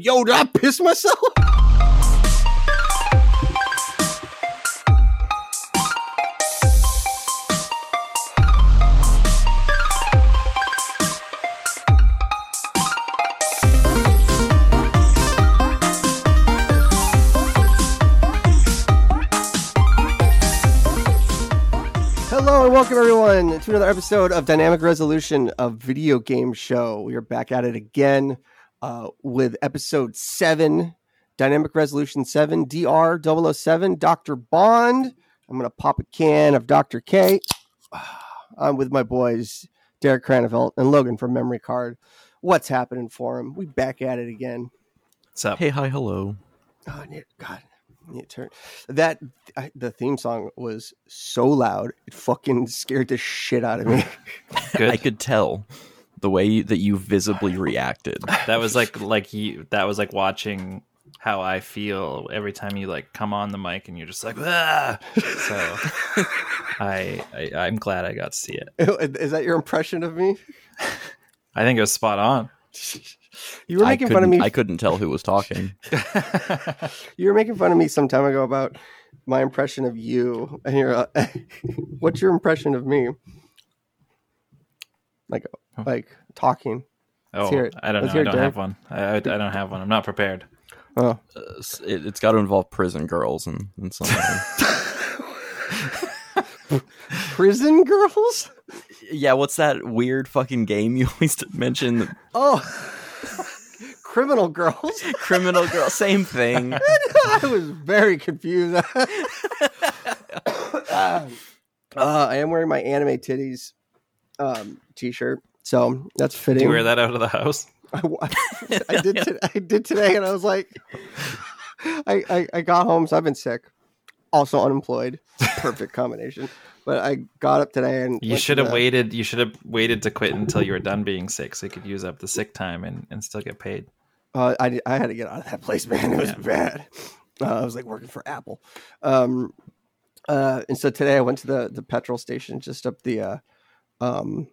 Yo, did I piss myself? Hello and welcome everyone to another episode of Dynamic Resolution, a video game show. We are back at it again uh, with episode seven, Dynamic Resolution 7, DR 007, Dr. Bond. I'm going to pop a can of Dr. K. I'm with my boys, Derek Cranevelt and Llogan from Memory Card. What's happening for him? We back at it again. What's up? Hey, hi, hello. Oh, I need, God, I need to turn that. I, the theme song was so loud, it fucking scared the shit out of me. I could tell the way you, that you visibly reacted. that was like like you. That was like watching how I feel every time you like come on the mic and you're just like ah. So I, I I'm glad I got to see it. Is that your impression of me? I think it was spot on. You were making fun of me. I couldn't tell who was talking. You were making fun of me some time ago about my impression of you, and you're. Uh, what's your impression of me? Like, like talking. oh, hear. I don't Let's know. I don't Derek. have one. I, I, I don't have one. I'm not prepared. Oh, Uh, it, it's got to involve prison girls and, in some way. prison girls. yeah, what's that weird fucking game you always mention? Oh, criminal girls. Criminal girl, same thing. I was very confused. uh, I am wearing my anime titties um, t-shirt, so that's Did fitting. you wear that out of the house? I, I did. To, I did today, and I was like, I, I I got home, so I've been sick, also unemployed. Perfect combination. But I got up today, and You should have waited. You should have waited to quit until you were done being sick, so you could use up the sick time and, and still get paid. Uh, I I had to get out of that place, man. It was Yeah. bad. Uh, I was like working for Apple. Um, uh, and so today I went to the the petrol station just up the uh, um,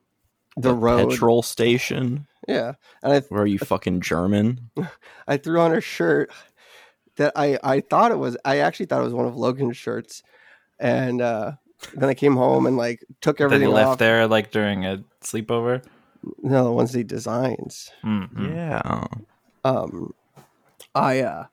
the, road. Petrol station. Yeah, and I Where are you fucking German? I threw on a shirt that I I thought it was I actually thought it was one of Llogan's shirts, and uh, then I came home and like took That everything he left off. there like during a sleepover. No, the ones he designs. Mm-hmm. Yeah. Um, I uh,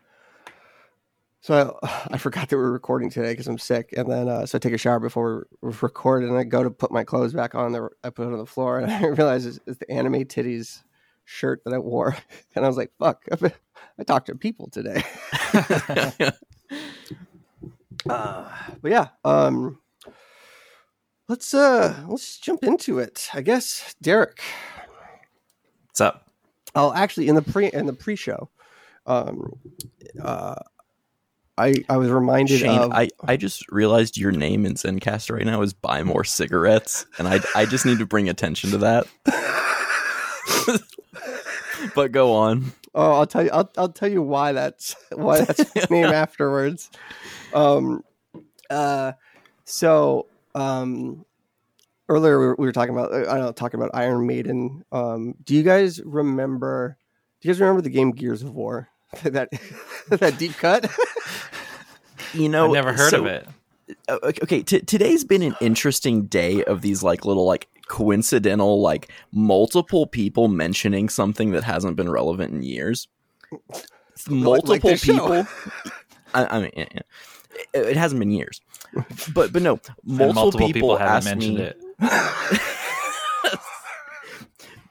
so I, I forgot that we are recording today because I'm sick, and then uh, so I take a shower before we we record, and I go to put my clothes back on. The I put it on the floor, and I realize it's, it's the anime titties shirt that I wore, and I was like, "Fuck!" I talked to people today. Uh, but yeah, um, let's uh, let's jump into it. I guess Derek. What's up? Oh, actually, in the pre in the pre-show, um, uh, I I was reminded Shane, of I, I just realized your name in Zencastr right now is Buy More Cigarettes, and I, I just need to bring attention to that. but go on. oh, I'll tell you I'll I'll tell you why that's why that's name afterwards. Um, uh, so um, earlier we were, we were talking about uh, I don't know talking about Iron Maiden. Um, do you guys remember? Do you guys remember the game Gears of War? that that deep cut. You know, I've never heard so- of it. okay, okay t- today's been an interesting day of these like little like coincidental like multiple people mentioning something that hasn't been relevant in years multiple like this people I, I mean yeah, yeah. It, it hasn't been years but but no And multiple, people, haven't mentioned me it.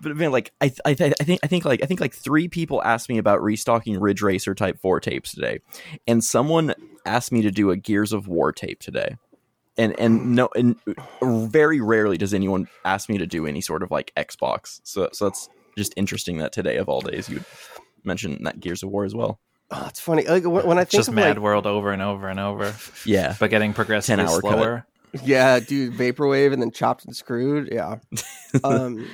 but man like I, I, I think i think like i think like three people asked me about restocking ridge racer type 4 tapes today and someone asked me to do a gears of war tape today and and no and very rarely does anyone ask me to do any sort of like xbox so so that's just interesting that today of all days you mentioned that gears of war as well Oh, it's funny. Like when, when I It's think just of Mad like, World over and over and over, yeah but getting progressively 10-hour cut. slower. yeah, dude, vaporwave and then chopped and screwed. Yeah. um,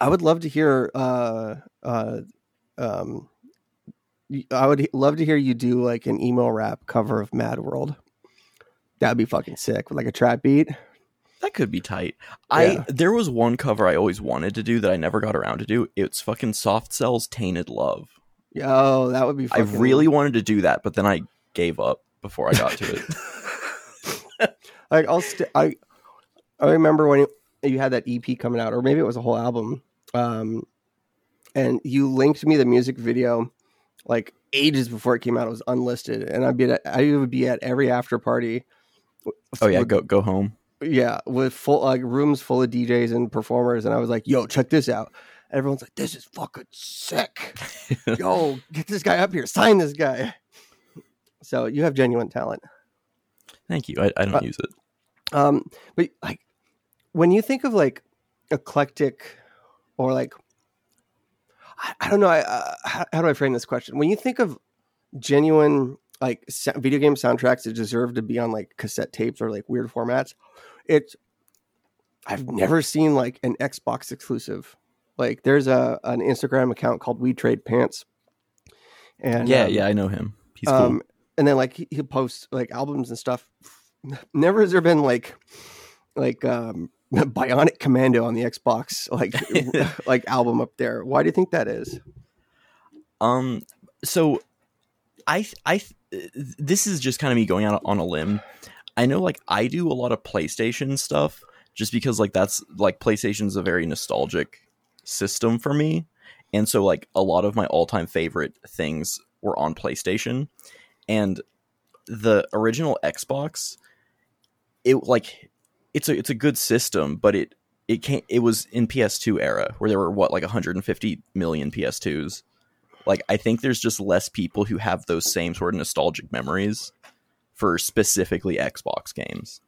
I would love to hear. Uh, uh, um, I would love to hear you do like an emo rap cover of Mad World. That'd be fucking sick with like a trap beat. That could be tight. Yeah. I there was one cover I always wanted to do that I never got around to do. It's fucking Soft Cell's Tainted Love. Yo, that would be. I really wanted to do that, but then I gave up before I got to it. like I'll st- I I remember when you had that EP coming out, or maybe it was a whole album, um, and you linked me the music video like ages before it came out. It was unlisted, and I'd be at I would be at every after party. oh yeah, with- go go home. yeah, with full like rooms full of DJs and performers, and I was like, "Yo, check this out." Everyone's like, "This is fucking sick." Yo, get this guy up here. Sign this guy. So you have genuine talent. Thank you. I, I don't Uh, use it. Um, but like when you think of like eclectic or like I, I don't know, I, uh, how, how do I frame this question? When you think of genuine like sa- video game soundtracks that deserve to be on like cassette tapes or like weird formats, it's I've never seen like an Xbox exclusive. Like there's a an Instagram account called We Trade Pants. And yeah, um, yeah, I know him. He's cool. um, and then like he, he posts like albums and stuff. Never has there been like like um Bionic Commando on the Xbox like like album up there. Why do you think that is? Um, so I I this is just kind of me going out on a limb. I know like I do a lot of PlayStation stuff just because like that's like PlayStation's a very nostalgic system for me. And so like a lot of my all-time favorite things were on PlayStation and the original Xbox it like it's a it's a good system but it it can't it was in PS2 era where there were what like 150 million PS2s like I think there's just less people who have those same sort of nostalgic memories for specifically Xbox games.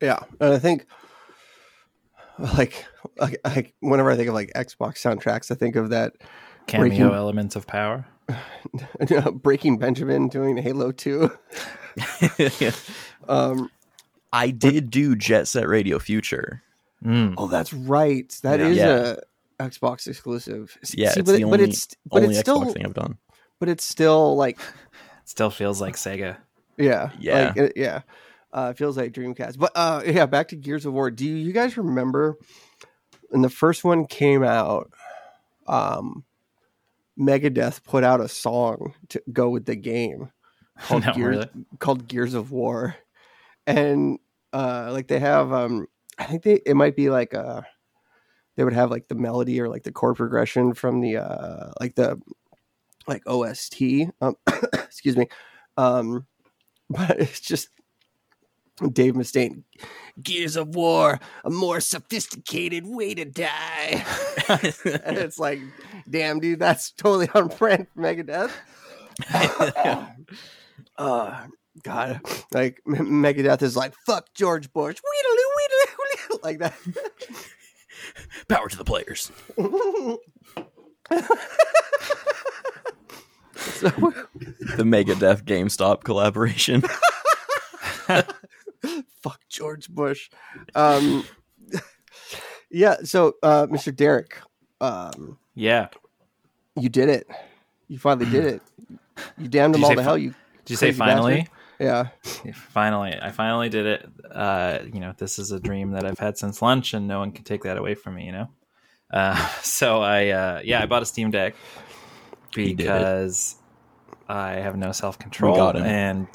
Yeah, and I think like like, like whenever I think of like Xbox soundtracks, I think of that Cameo Breaking- elements of power. Breaking Benjamin doing Halo Two. Um, I did do Jet Set Radio Future. Mm. oh, that's right. That Yeah. is Yeah. a Xbox exclusive. S- Yeah, See, it's but, the only, but it's but only it's Xbox still thing I've done. but it's still like Still feels like Sega. Yeah, Yeah. like, it- yeah. Uh, it feels like Dreamcast, but uh, yeah. Back to Gears of War. Do you, you guys remember when the first one came out? Um, Megadeth put out a song to go with the game called No, Gears really? called Gears of War, and uh, like they have um, I think they it might be like a they would have like the melody or like the chord progression from the uh like the like OST. Um, excuse me. Um, but it's just Dave Mustaine. Gears of War, a more sophisticated way to die. and it's like, damn, dude, that's totally on brand for Megadeth. uh, God, like Megadeth is like, fuck George Bush, Weedaloo, weedaloo, weedaloo, like that. Power to the players. So, The Megadeth GameStop collaboration. fuck George Bush. Um, yeah. So, uh, Mr. Derek, um, Yeah. you did it. You finally did it. You damned them all to fi- hell. You Did you say Crazy finally? Yeah. Finally, I finally did it. Uh, you know, this is a dream that I've had since lunch, and no one can take that away from me. You know. Uh, so I, uh, yeah, I bought a Steam Deck because I have no self control, and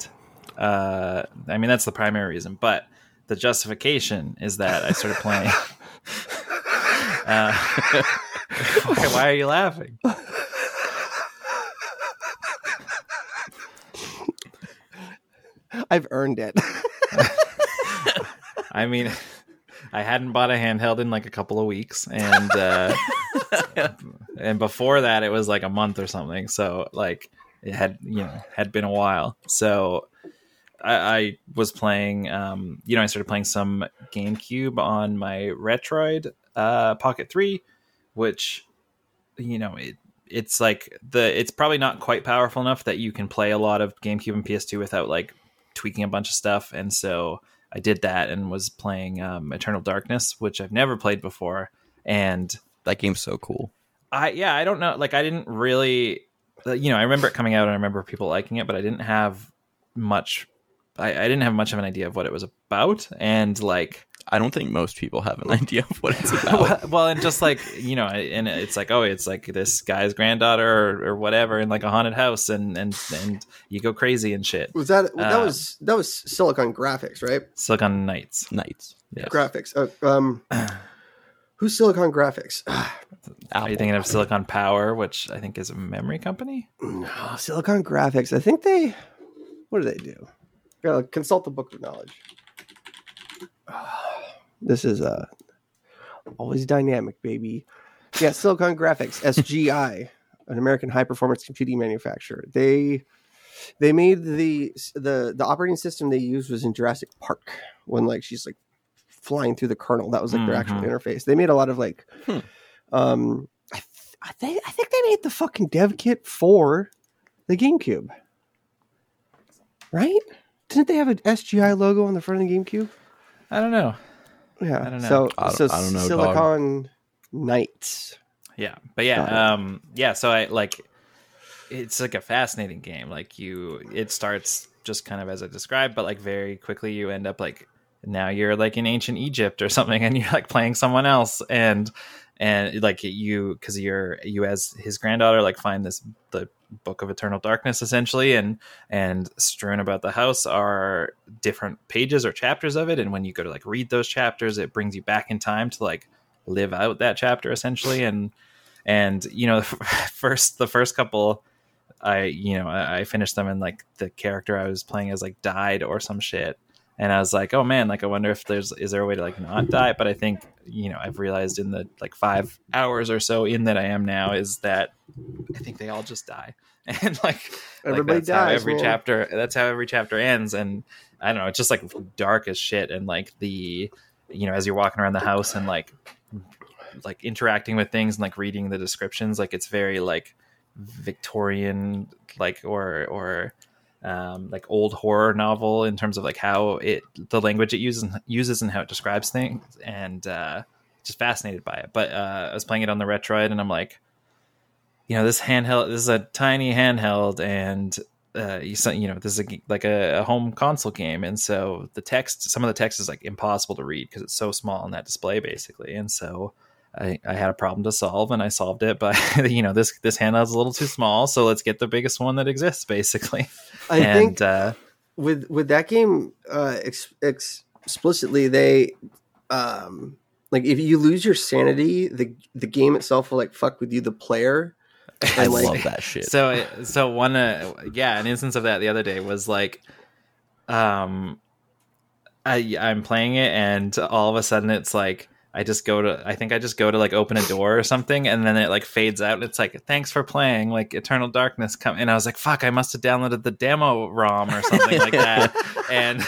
uh, I mean that's the primary reason. But the justification is that I started playing. uh, why, why are you laughing? I've earned it. I mean, I hadn't bought a handheld in like a couple of weeks, and uh, and before that, it was like a month or something. So like it had you know had been a while. So I, I was playing. Um, you know, I started playing some GameCube on my Retroid uh, Pocket Three, which you know it. It's like the it's probably not quite powerful enough that you can play a lot of GameCube and PS2 without like tweaking a bunch of stuff, and so I did that and was playing um, Eternal Darkness, which I've never played before. And that game's so cool. I, yeah, I don't know. Like, I didn't really, uh, you know, I remember it coming out and I remember people liking it, but I didn't have much, I, I didn't have much of an idea of what it was about. And like, I don't think most people have an idea of what it's about. well, well, and just like you know, and it's like, oh, it's like this guy's granddaughter or, or whatever in like a haunted house, and and and you go crazy and shit. Was that that Uh, was that was Silicon Graphics, right? Silicon Knights. Knights, Yes. Graphics. Uh, um, who's Silicon Graphics? Are you thinking of Silicon Power, which I think is a memory company? no, Silicon Graphics. I think they. What do they do? Gotta consult the book of knowledge. This is uh always dynamic, baby. Yeah, Silicon Graphics, SGI, an American high performance computing manufacturer. They they made the the the operating system they used was in Jurassic Park when like she's like flying through the kernel. That was like their actual Mhm. interface. They made a lot of like Hmm. um I, th- I think I think they made the fucking dev kit for the GameCube. Right? Didn't they have an SGI logo on the front of the GameCube? I don't know. Yeah. I don't know. So, I don't- so I don't know, dog. Silicon Knights. Yeah, but yeah, um, yeah. So I like it's like a fascinating game. Like you, it starts just kind of as I described, but like very quickly you end up like now you're like in ancient Egypt or something, and you're like playing someone else, and and like you because you're you as his granddaughter like find this the book of eternal darkness essentially and and strewn about the house are different pages or chapters of it. And when you go to like read those chapters it brings you back in time to like live out that chapter essentially. And and you know first the first couple i you know i I finished them and like the character i was playing as like died or some shit and i was like oh man like i wonder if there's is there a way to like not die but i think you know i've realized in the like five hours or so in that i am now is that i think they all just die and like Everybody like dies. every man. chapter that's how every chapter ends and i don't know it's just like dark as shit and like the you know as you're walking around the house and like like interacting with things and like reading the descriptions like it's very like victorian like or or um, like old horror novel in terms of like how it the language it uses uses and how it describes things and uh just fascinated by it. But uh i was playing it on the retroid and i'm like you know this handheld this is a tiny handheld and uh you, you know this is a, like a, a home console game and so the text some of the text is like impossible to read because it's so small on that display basically. And so I, I had a problem to solve and I solved it by you know this this handheld's a little too small so let's get the biggest one that exists basically I and think uh with with that game uh ex- ex- explicitly they um like if you lose your sanity the the game itself will like fuck with you the player I and, like, love that shit. so so one uh, yeah an instance of that the other day was like um i i'm playing it and all of a sudden it's like i just go to i think i just go to like open a door or something and then it like fades out and it's like thanks for playing like eternal darkness come and i was like fuck i must have downloaded the demo rom or something like that. And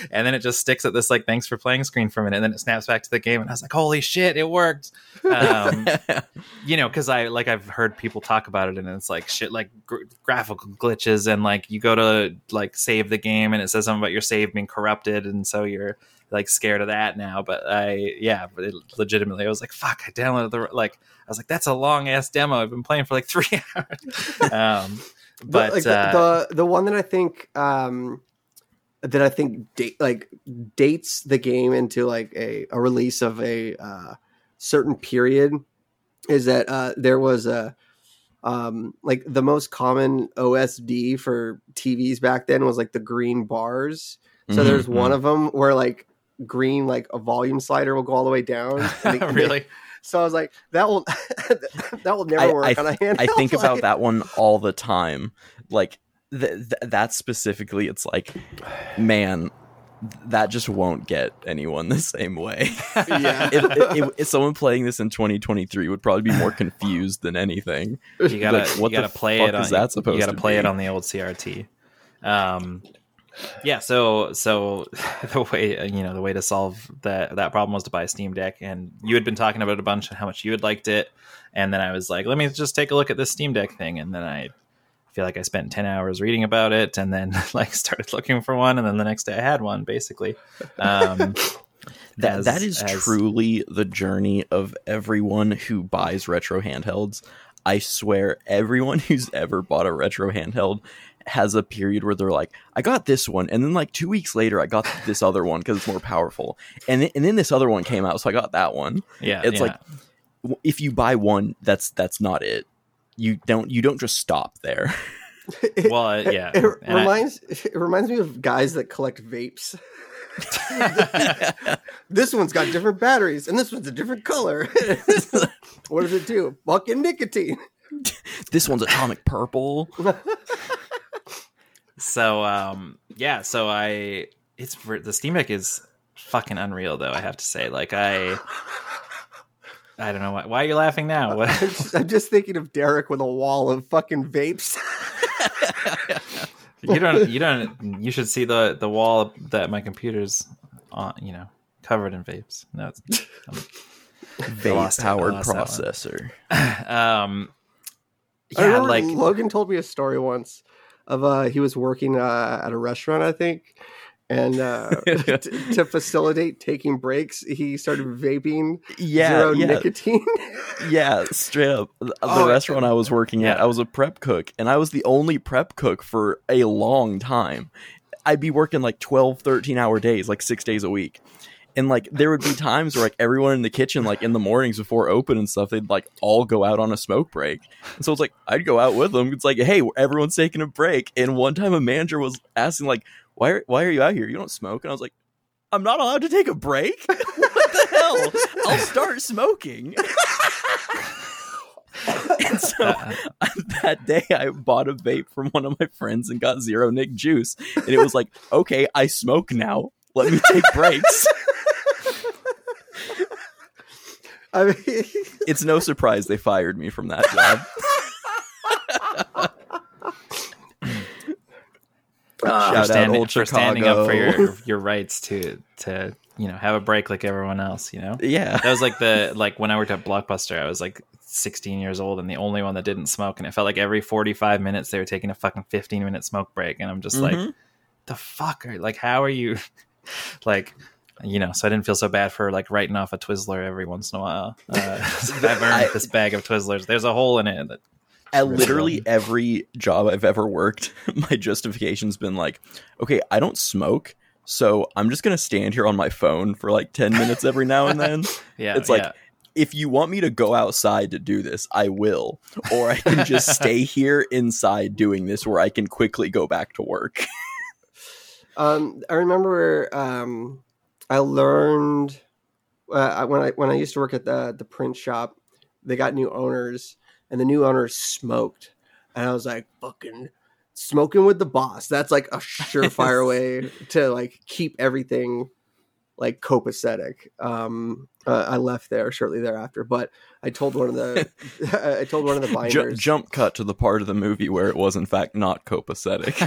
and then it just sticks at this like thanks for playing screen for a minute and then it snaps back to the game and i was like holy shit it worked. Um you know because i like i've heard people talk about it and it's like shit like gr- graphical glitches and like you go to like save the game and it says something about your save being corrupted and so you're like scared of that now but i yeah it, legitimately i was like fuck i downloaded the like i was like that's a long ass demo. I've been playing for like three hours. Um but the, like, uh, the the one that I think um that I think date like dates the game into like a, a release of a uh, certain period is that uh, there was a um like the most common OSD for TVs back then was like the green bars. So Mhm, there's one of them where like green like a volume slider will go all the way down. and it- really So I was like, that will that will never I- work I on a handheld. I think about that one all the time. Like th- th- that specifically, it's like, man, that just won't get anyone the same way. Yeah. if, if, if someone playing this in 2023 would probably be more confused than anything. you gotta Like, what you gotta the play fuck it on is that supposed you gotta to play it on the old crt um yeah so so the way you know the way to solve that that problem was to buy a steam deck and you had been talking about it a bunch and how much you had liked it and then i was like let me just take a look at this steam deck thing and then i feel like i spent 10 hours reading about it and then like started looking for one and then the next day i had one basically um That as- that is as- truly the journey of everyone who buys retro handhelds. I swear, everyone who's ever bought a retro handheld has a period where they're like, I got this one, and then like two weeks later, I got this other one because it's more powerful, and then, and then this other one came out, so I got that one. Yeah, It's yeah. like w- if you buy one, that's that's not it. You don't you don't just stop there. well, uh, yeah. It, and I- reminds it reminds me of guys that collect vapes. this one's got different batteries, and this one's a different color. what does it do? Fucking nicotine. this one's atomic purple. So um yeah, so I it's for the Steam Deck is fucking unreal though, I have to say. Like I I don't know why why are you laughing now? What I'm just, I'm just thinking of Derek with a wall of fucking vapes. you don't you don't you should see the the wall that my computer's on, you know, covered in vapes. No, it's Vape lost it. I powered lost that one. processor. um yeah, remember like Llogan told me a story once of uh he was working uh, at a restaurant, I think, and uh, t- to facilitate taking breaks, he started vaping Yeah, zero yeah, nicotine. yeah. Straight up, the Oh, restaurant I was working at. I was a prep cook, and I was the only prep cook for a long time. I'd be working like 12, 13 hour days, like six days a week. And like there would be times where like everyone in the kitchen, like in the mornings before open and stuff, they'd like all go out on a smoke break. And so it's like I'd go out with them. It's like, hey, everyone's taking a break. And one time a manager was asking like, why are why are you out here? You don't smoke. And I was like, I'm not allowed to take a break. what the hell? I'll start smoking. and so that day I bought a vape from one of my friends and got zero Nick juice. And it was like, okay, I smoke now. Let me take breaks. I mean, it's no surprise they fired me from that job. for Shout out standing, old for standing up for your your rights to to you know have a break like everyone else, you know? Yeah. that was like the like when I worked at Blockbuster, I was like 16 years old and the only one that didn't smoke, and it felt like every 45 minutes they were taking a fucking 15 minute smoke break, and I'm just like, Mhm. the fuck are like, how are you, like. You know, so I didn't feel so bad for like writing off a Twizzler every once in a while. Uh, I've earned I- this bag of Twizzlers. There's a hole in it. That, At really literally dumb. every job I've ever worked, my justification's been like, okay, I don't smoke, so I'm just gonna stand here on my phone for like 10 minutes every now and then. yeah, It's like, yeah. if you want me to go outside to do this, I will. Or I can just stay here inside doing this where I can quickly go back to work. um, I remember um, I learned uh, when I when I used to work at the the print shop. They got new owners, and the new owners smoked, and I was like, "Fucking smoking with the boss." That's like a surefire way to like keep everything like copacetic. Um, uh, I left there shortly thereafter, but I told one of the I told one of the binders. jump cut to the part of the movie where it was in fact not copacetic.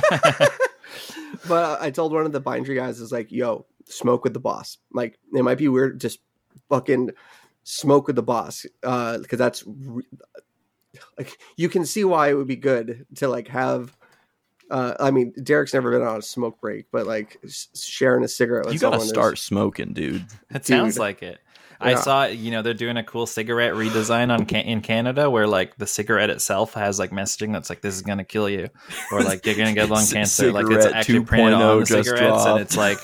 but I told one of the bindery guys, "Is like, yo, smoke with the boss. Like, it might be weird, just fucking smoke with the boss, Uh, because that's re- like you can see why it would be good to like have." Uh, I mean, Derek's never been on a smoke break, but like s- sharing a cigarette with you gotta someone is- start smoking, dude. It sounds Dude. like it. I saw, you know, they're doing a cool cigarette redesign on can- in Canada where like the cigarette itself has like messaging that's like this is gonna kill you or like you're gonna get lung C- cancer. Like it's actually printed on the cigarettes dropped. and it's like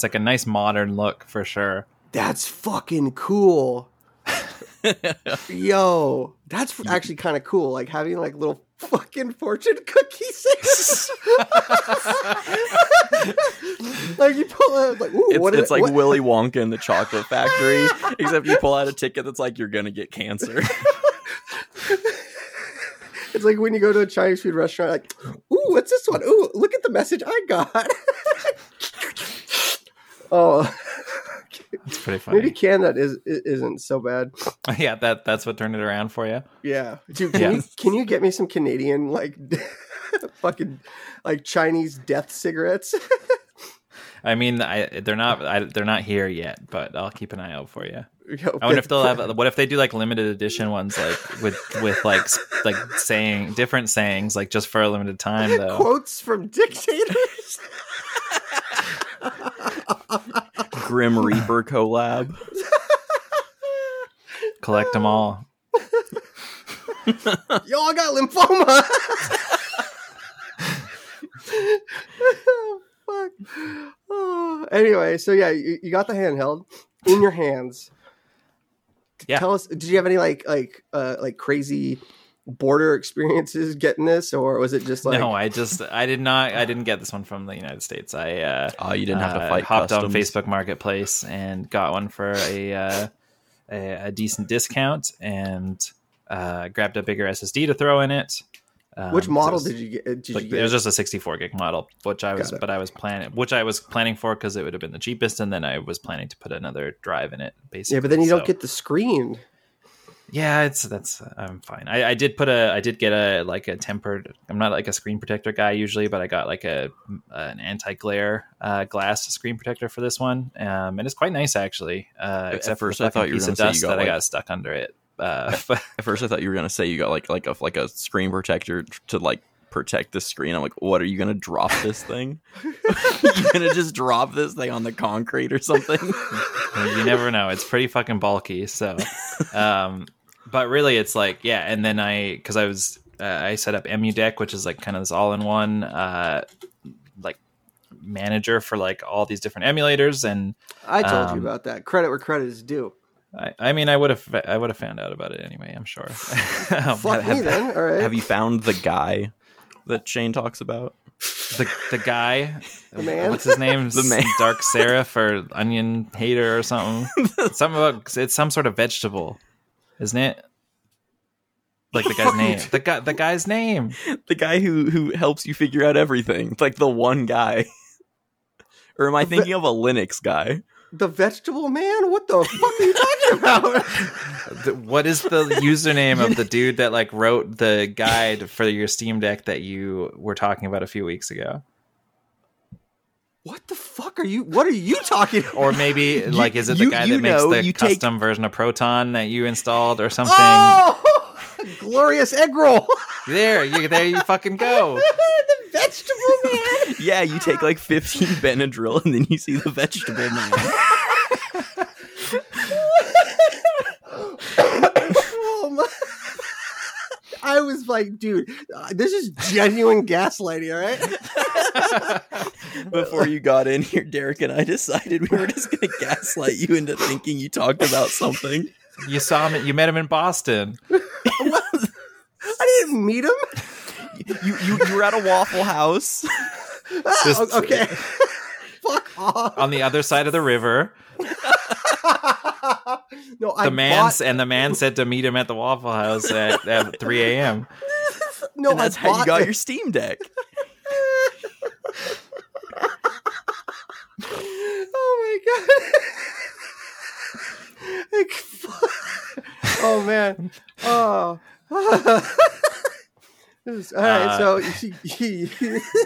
it's like a nice modern look for sure. That's fucking cool. Yo, that's actually kind of cool. Like having like little fucking fortune cookies. like you pull out like, ooh, It's, what is it's like what- Willy Wonka in the chocolate factory, except you pull out a ticket that's like you're gonna get cancer. It's like when you go to a Chinese food restaurant, like, ooh, what's this one? Ooh, look at the message I got. Oh, It's pretty funny. maybe Canada is isn't so bad. yeah, that that's what turned it around for you. Yeah, dude, can Yeah. you can you get me some Canadian like fucking like Chinese death cigarettes? I mean, I they're not I, they're not here yet, but I'll keep an eye out for you. Yo, I wonder if they'll have. What if they do like limited edition ones, like with with like like saying different sayings, like just for a limited time though. quotes from dictators. Grim Reaper collab. Collect them all. Y'all got lymphoma. oh, fuck. Oh. Anyway, so yeah, you, you got the handheld in your hands. Yeah. Tell us, did you have any like like uh like crazy border experiences getting this, or was it just like no, I just I did not I didn't get this one from the United States. I uh, Oh, you didn't have to uh, fight hopped customs. on Facebook Marketplace and got one for a uh, a, a decent discount and uh, grabbed a bigger SSD to throw in it. Um, which model so did you get? Did like, you it was just a 64 gig model, which I was, but I was planning, which I was planning for because it would have been the cheapest, and then I was planning to put another drive in it. Basically, yeah, but then you So- don't get the screen. Yeah, it's that's I'm fine. I, I did put a I did get a like a tempered. I'm not like a screen protector guy usually, but I got like a an anti glare uh, glass screen protector for this one, um, and it's quite nice actually. Uh, except for I thought you piece of dust that I got stuck under it. Uh, but At first, I thought you were gonna say you got like like a like a screen protector to like protect the screen. I'm like, what are you gonna drop this thing? you gonna just drop this thing on the concrete or something? you never know. It's pretty fucking bulky. So, um, but really, it's like yeah. And then I because I was uh, I set up EmuDeck, which is like kind of this all in one uh, like manager for like all these different emulators and I told Um, you about that. Credit where credit is due. I, I mean, I would have, I would have found out about it anyway. I'm sure. Um, Fuck have- me then. All right. Have you found the guy that Shane talks about? the the guy, The man? what's his name? The man. Dark Seraph or Onion Hater or something. something about it's some sort of vegetable, isn't it? Like the guy's name. The guy, the guy's name. The guy who who helps you figure out everything, like the one guy. or am I ve- thinking of a Linux guy? the vegetable man? What the fuck are you talking about? The- what is the username of the dude that like wrote the guide for your Steam Deck that you were talking about a few weeks ago? What the fuck are you? What are you talking? about? Or maybe like is it the you- guy you that makes the you take- custom version of Proton that you installed or something? Oh, GloriousEggroll. There, you there you fucking go. the vegetable man. Yeah, you take like 15 Benadryl and then you see the vegetable man. oh my. I was like, dude, uh, this is genuine gaslighting, all right? Before you got in here, Derek and I decided we were just going to gaslight you into thinking you talked about something. You saw him. You met him in Boston. I didn't meet him. You, you, you were at a Waffle House. Just- Oh, okay. Fuck off. on the other side of the river. no, I The man bought, and the man said to meet him at the Waffle House at, at 3 a.m. no, and that's I how you got it. your Steam Deck. oh my god. Like, oh man. Oh. Is- all right, Uh, so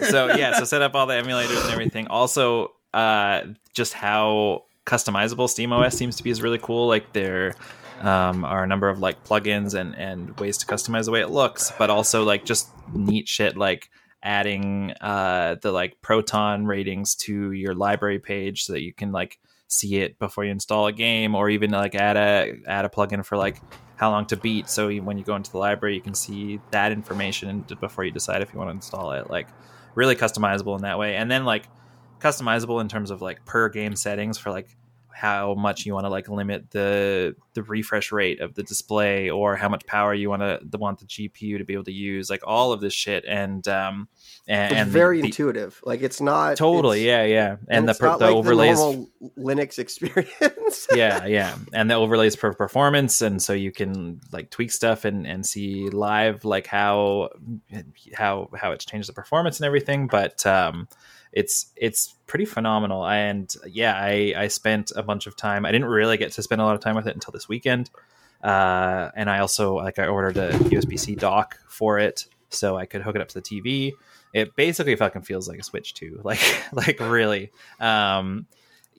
So yeah, so set up all the emulators and everything. Also, uh, just how customizable Steam OS seems to be is really cool. Like there um, are a number of like plugins and and ways to customize the way it looks, but also like just neat shit like adding uh, the like Proton ratings to your library page so that you can like see it before you install a game, or even like add a add a plugin for like how long to beat. So when you go into the library, you can see that information before you decide if you want to install it. Like really customizable in that way, and then like customizable in terms of like per game settings for like how much you want to like limit the the refresh rate of the display or how much power you want to want the GPU to be able to use like all of this shit and um and, it's and very the- intuitive. Like it's not totally it's- yeah yeah and the it's per, the like overlays normal Linux experience. yeah yeah and the overlays for performance and so you can like tweak stuff and and see live like how how how it's changed the performance and everything but um it's it's pretty phenomenal. And yeah i i spent a bunch of time i didn't really get to spend a lot of time with it until this weekend. Uh and i also like i ordered a usb-c dock for it so i could hook it up to the tv it basically fucking feels like a switch 2 like like really. Um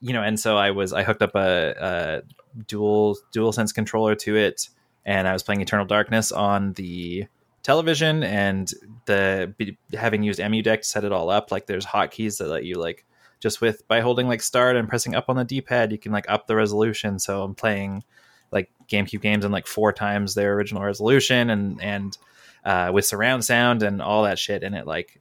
you know and so i was i hooked up a, a dual DualSense controller to it and i was playing eternal darkness on the television and the having used emudeck to set it all up like there's hotkeys that let you like just with by holding like start and pressing up on the d-pad you can like up the resolution so i'm playing like gamecube games in like four times their original resolution and and uh, with surround sound and all that shit and it like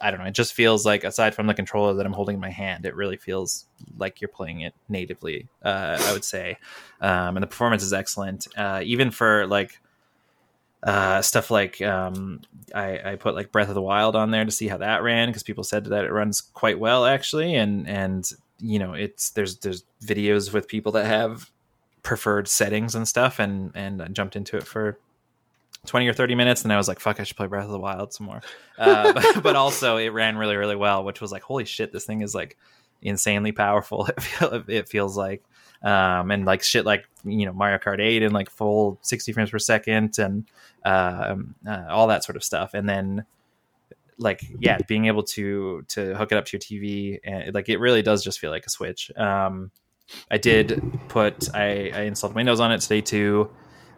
I don't know. It just feels like, aside from the controller that I'm holding in my hand, it really feels like you're playing it natively. Uh, I would say, um, and the performance is excellent. Uh, even for like uh, stuff like um, I, I put like Breath of the Wild on there to see how that ran because people said that it runs quite well actually, and and you know it's there's there's videos with people that have preferred settings and stuff, and and I jumped into it for 20 or 30 minutes and i was like fuck i should play breath of the wild some more. Uh, but, but, also it ran really really well which was like holy shit this thing is like insanely powerful. It, feel, it feels like um, and like shit like you know mario kart 8 and like full 60 frames per second and uh, uh, all that sort of stuff. And then like yeah being able to to hook it up to your tv and like it really does just feel like a switch. Um, i did put I, I installed windows on it today too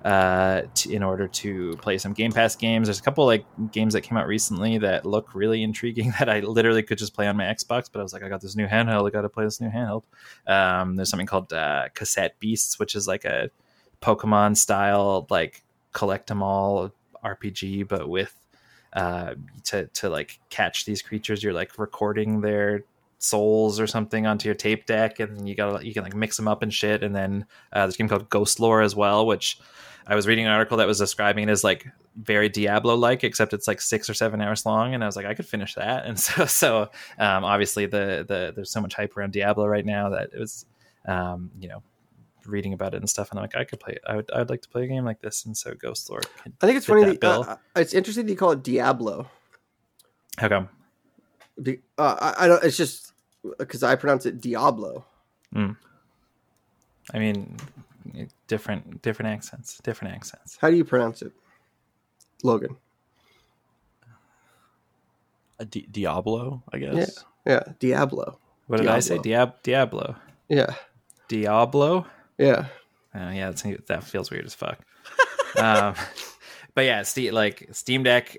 uh, in order to play some Game Pass games. There's a couple like games that came out recently that look really intriguing that I literally could just play on my Xbox, but I was like, I got this new handheld, I got to play this new handheld. Um, there's something called uh, Cassette Beasts, which is like a Pokemon style like collect them all RPG, but with uh, to to like catch these creatures, you're like recording their souls or something onto your tape deck and you gotta you can like mix them up and shit and then uh, there's a game called Ghostlore as well which I was reading an article that was describing it as like very Diablo like, except it's like six or seven hours long, and I was like, I could finish that. And so, so um, obviously the the there's so much hype around Diablo right now that it was, um, you know, reading about it and stuff, and I'm like, I could play. I would. I'd like to play a game like this, and so Ghostlore. I think it's funny. That, uh, uh, it's interesting that you call it Diablo. How come? uh, I, I don't. It's just because I pronounce it Diablo. Mm. I mean, different different accents different accents. How do you pronounce it? Llogan. Di- diablo i guess? Yeah yeah diablo. What did diablo. i say? Diab- diablo. Yeah. Diablo? Yeah. Uh, yeah that feels weird as fuck. Um, but yeah Steam, like steam deck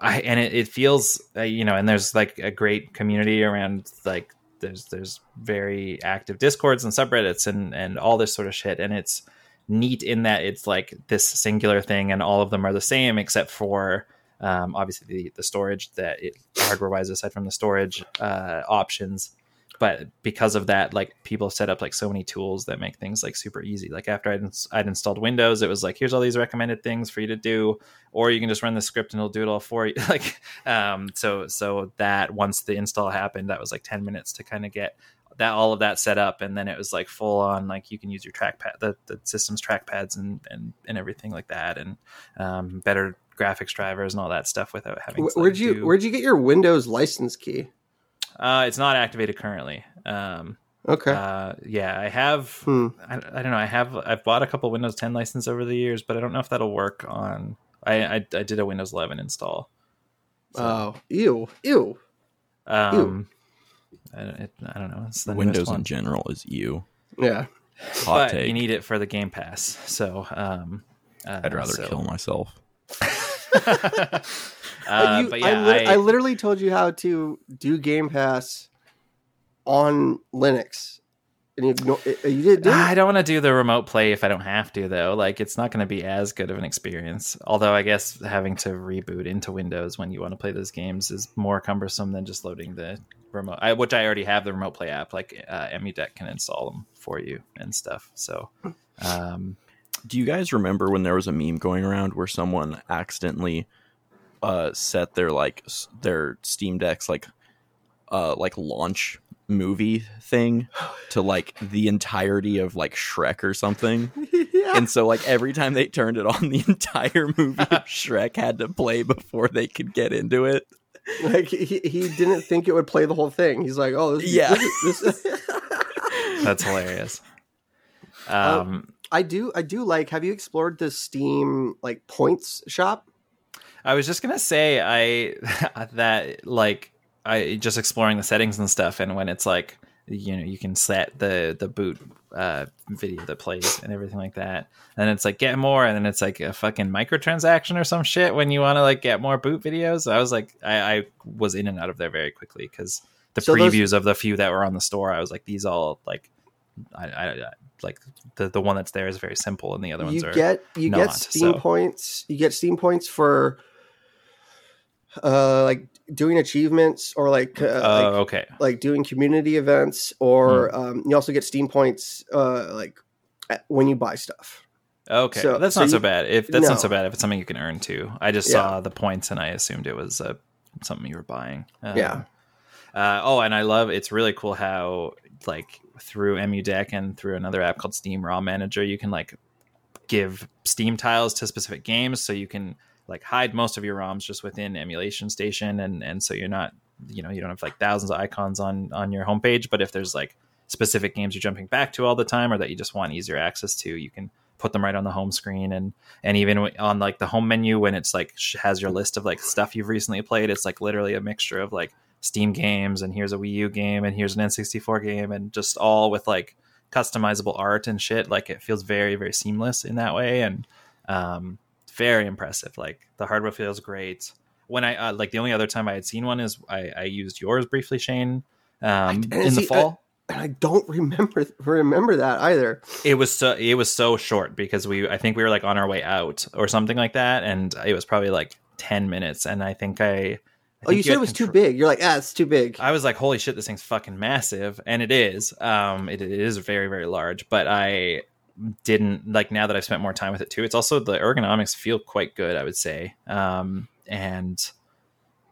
I, and it, it feels uh, you know and there's like a great community around like there's there's very active discords and subreddits and and all this sort of shit. And it's neat in that it's like this singular thing and all of them are the same except for um, obviously the, the storage that it hardware wise aside from the storage uh, options but because of that like people set up like so many tools that make things like super easy. Like after I'd, ins- I'd installed windows it was like here's all these recommended things for you to do or you can just run the script and it'll do it all for you. Like um so so that once the install happened that was like 10 minutes to kind of get that all of that set up and then it was like full on like you can use your trackpad the, the system's trackpads and, and and everything like that and um, better graphics drivers and all that stuff without having where'd you do... where'd you get your windows license key uh, it's not activated currently. Um, okay. Uh, yeah, I have. Hmm. I, I, don't know. I have. I've bought a couple Windows 10 license over the years, but I don't know if that'll work on. I I, I did a Windows 11 install. So. Oh, ew, ew. Um, ew. I, it, I don't know. It's the Windows in general is ew. Yeah. Hot but take. you need it for the Game Pass. So um, uh, I'd rather so. kill myself. Uh, you, but yeah, I, li- I, I, literally told you how to do Game Pass on Linux, and you, uh, you did. Do I don't want to do the remote play if I don't have to, though. Like, it's not going to be as good of an experience. Although, I guess having to reboot into Windows when you want to play those games is more cumbersome than just loading the remote. I, which I already have the remote play app. Like, uh, EmuDeck can install them for you and stuff. So. Um, do you guys remember when there was a meme going around where someone accidentally uh, set their like their Steam Decks like uh, like launch movie thing to like the entirety of like Shrek or something. yeah. And so like every time they turned it on, the entire movie of Shrek had to play before they could get into it. Like he, he didn't think it would play the whole thing. He's like, oh, this, yeah, this, this. that's hilarious. Um, uh, I do, I do like. Have you explored the Steam like points shop? I was just gonna say I that like I just exploring the settings and stuff, and when it's like you know you can set the the boot uh, video that plays and everything like that, and it's like get more, and then it's like a fucking microtransaction or some shit when you want to like get more boot videos. I was like I, I was in and out of there very quickly because the so previews those... of the few that were on the store, I was like these all like I, I, like the the one that's there is very simple, and the other ones you are get you not, get Steam so. points. You get Steam points for uh like doing achievements or like uh, Oh, like, okay. like doing community events, or um, you also get Steam points uh, like when you buy stuff. Okay, So- that's so not so bad. If that's No. not so bad, if it's something you can earn too. I just Yeah. saw the points and I assumed it was uh, something you were buying. Um, Yeah. Uh, oh, and I love it's really cool how like through EmuDeck and through another app called Steam ROM Manager, you can like give Steam tiles to specific games, so you can like hide most of your ROMs just within Emulation Station, and and so you're not you know you don't have like thousands of icons on on your homepage, but if there's like specific games you're jumping back to all the time or that you just want easier access to, you can put them right on the home screen. And and even on like the home menu when it's like has your list of like stuff you've recently played it's like literally a mixture of like steam games and here's a wii u game and here's an n64 game and just all with like customizable art and shit. Like it feels very very seamless in that way. And um very impressive like the hardware feels great when i uh, like the only other time i had seen one is i, I used yours briefly shane um and in the see, fall And I don't remember remember that either. it was so it was so short because we I think we were like on our way out or something like that, and it was probably like ten minutes, and I think I. I Oh, you think said it was too big. You're like, ah, it's too big. I was like, holy shit, this thing's fucking massive, and it is. Um, it, it is very very large, but I didn't like now that I've spent more time with it too. It's also the ergonomics feel quite good, I would say, um, and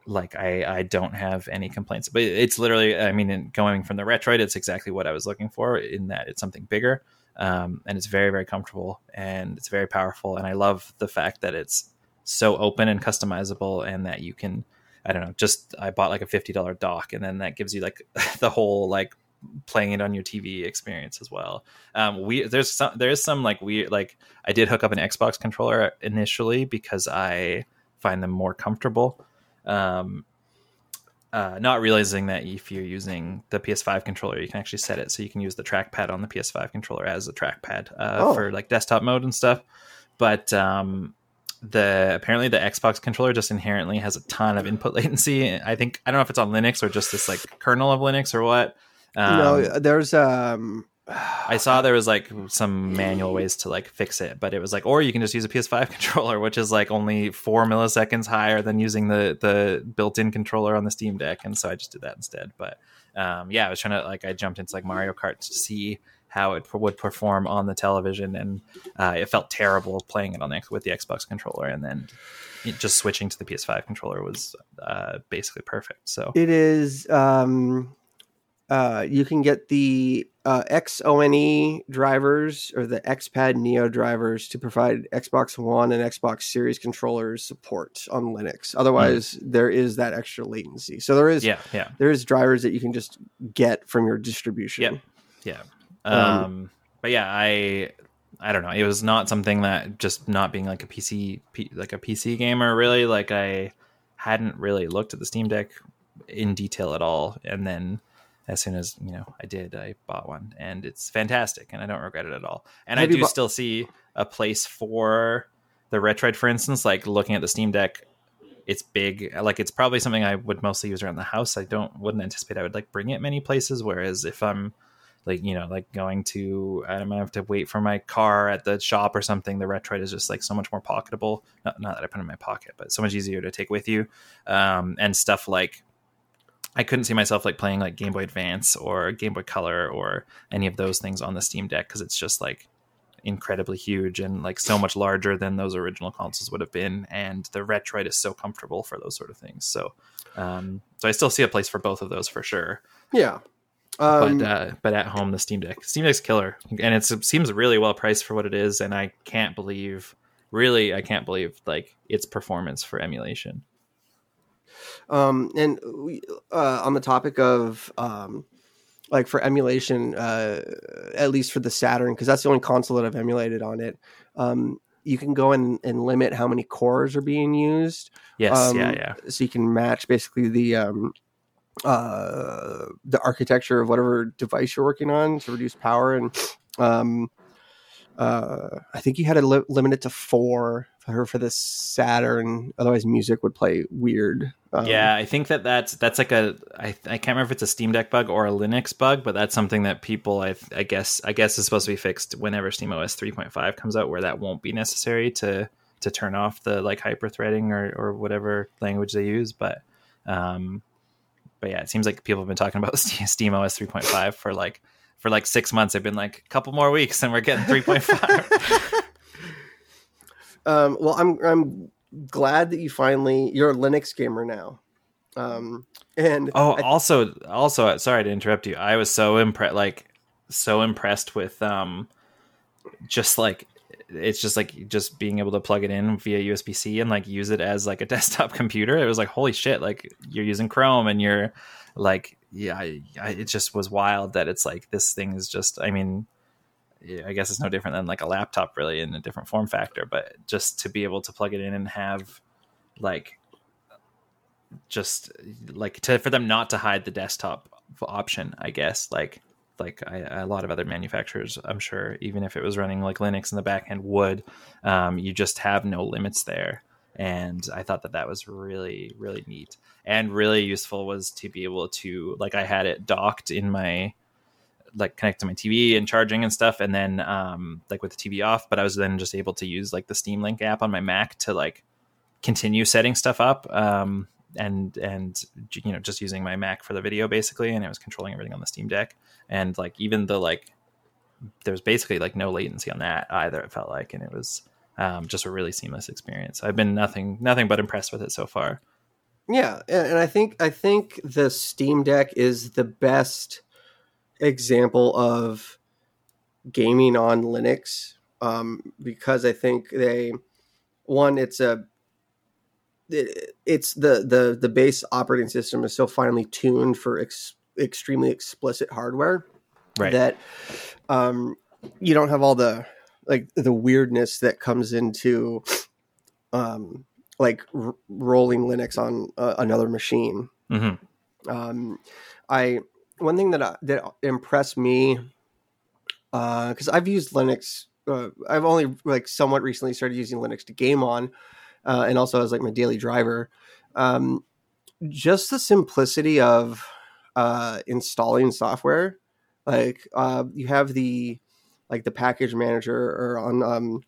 like I I don't have any complaints. But it's literally, I mean, in going from the Retroid, it's exactly what I was looking for in that it's something bigger, um, and it's very very comfortable and it's very powerful, and I love the fact that it's so open and customizable, and that you can. I don't know. Just I bought like a fifty dollar dock, and then that gives you like the whole like playing it on your TV experience as well. Um, we there's some there is some like weird like I did hook up an Xbox controller initially because I find them more comfortable. Um, uh, not realizing that if you're using the PS5 controller, you can actually set it so you can use the trackpad on the PS5 controller as a trackpad uh, Oh. for like desktop mode and stuff. But um, the apparently the Xbox controller just inherently has a ton of input latency. I think I don't know if it's on Linux or just this like kernel of Linux or what. Um, no, there's um. I saw there was like some manual ways to like fix it, but it was like, or you can just use a PS5 controller, which is like only four milliseconds higher than using the the built-in controller on the Steam Deck, and so I just did that instead. But um, yeah, I was trying to like I jumped into like Mario Kart to see how it would perform on the television, and uh, it felt terrible playing it on the with the Xbox controller, and then just switching to the PS5 controller was uh, basically perfect. So It is um, uh, you can get the uh, XONE drivers or the XPad Neo drivers to provide Xbox One and Xbox Series controllers support on Linux. Otherwise, there is that extra latency. So there is yeah, yeah. there is drivers that you can just get from your distribution. Yeah. Um, Um, but yeah, I I don't know. It was not something that just not being like a PC P, like a PC gamer really like I hadn't really looked at the Steam Deck in detail at all and then as soon as, you know, I did, I bought one and it's fantastic and I don't regret it at all. And Have I do bu- still see a place for the Retroid for instance, like looking at the Steam Deck it's big like it's probably something i would mostly use around the house. I don't wouldn't anticipate i would like bring it many places whereas if i'm like you know like going to i'm gonna have to wait for my car at the shop or something the retroid is just like so much more pocketable. Not, not that i put it in my pocket but so much easier to take with you. Um, and stuff like i couldn't see myself like playing like game boy advance or game boy color or any of those things on the steam deck because it's just like incredibly huge and like so much larger than those original consoles would have been and the retroid is so comfortable for those sort of things so um so i still see a place for both of those for sure Yeah. Um, but uh, but at home the Steam Deck, Steam Deck's killer, and it's, it seems really well priced for what it is, and I can't believe, really, I can't believe like its performance for emulation. Um, and we, uh, on the topic of um, like for emulation, uh, at least for the Saturn, because that's the only console that I've emulated on it. Um, you can go in and limit how many cores are being used. Yes, Um, yeah, yeah, So you can match basically the um, uh, the architecture of whatever device you're working on to reduce power. And um, uh, I think you had to li- limit it to four for for the Saturn. Otherwise, music would play weird. Um, yeah. I think that that's that's like a I I can't remember if it's a Steam Deck bug or a Linux bug, but that's something that people I I guess I guess is supposed to be fixed whenever SteamOS 3.5 comes out, where that won't be necessary to to turn off the like hyper threading or or whatever language they use, but. Um, but yeah, it seems like people have been talking about Steam OS 3.5 for like for like six months. They've been like a couple more weeks, and we're getting 3.5. um, well, I'm I'm glad that you finally you're a Linux gamer now. Um, and oh, I- also, also, sorry to interrupt you. I was so impressed, like so impressed with um, just like it's just like just being able to plug it in via USB C and like use it as like a desktop computer. It was like holy shit! Like you're using Chrome and you're like yeah, I, I, it just was wild that it's like this thing is just. I mean, I guess it's no different than like a laptop, really, in a different form factor. But just to be able to plug it in and have like just like to for them not to hide the desktop option, I guess like like I, a lot of other manufacturers, I'm sure, even if it was running like Linux in the back end would, um, you just have no limits there. And I thought that that was really, really neat and really useful was to be able to, like, I had it docked in my, like, connect to my TV and charging and stuff. And then, um, like, with the TV off, but I was then just able to use, like, the Steam Link app on my Mac to, like, continue setting stuff up. Um, and and you know just using my mac for the video basically and it was controlling everything on the steam deck and like even the like there was basically like no latency on that either it felt like and it was um, just a really seamless experience i've been nothing nothing but impressed with it so far yeah, and I think I think the Steam Deck is the best example of gaming on Linux um, because I think they one it's a it, it's the the the base operating system is so finely tuned for ex, extremely explicit hardware right that um, you don't have all the like the weirdness that comes into um, like r- rolling Linux on uh, another machine. hmm Um, I one thing that I, that impressed me because I've used Linux. Uh, I've only like somewhat recently started using Linux to game on, uh, and also as like my daily driver. Um, just the simplicity of uh, installing software. Like uh, you have the like the package manager or on um,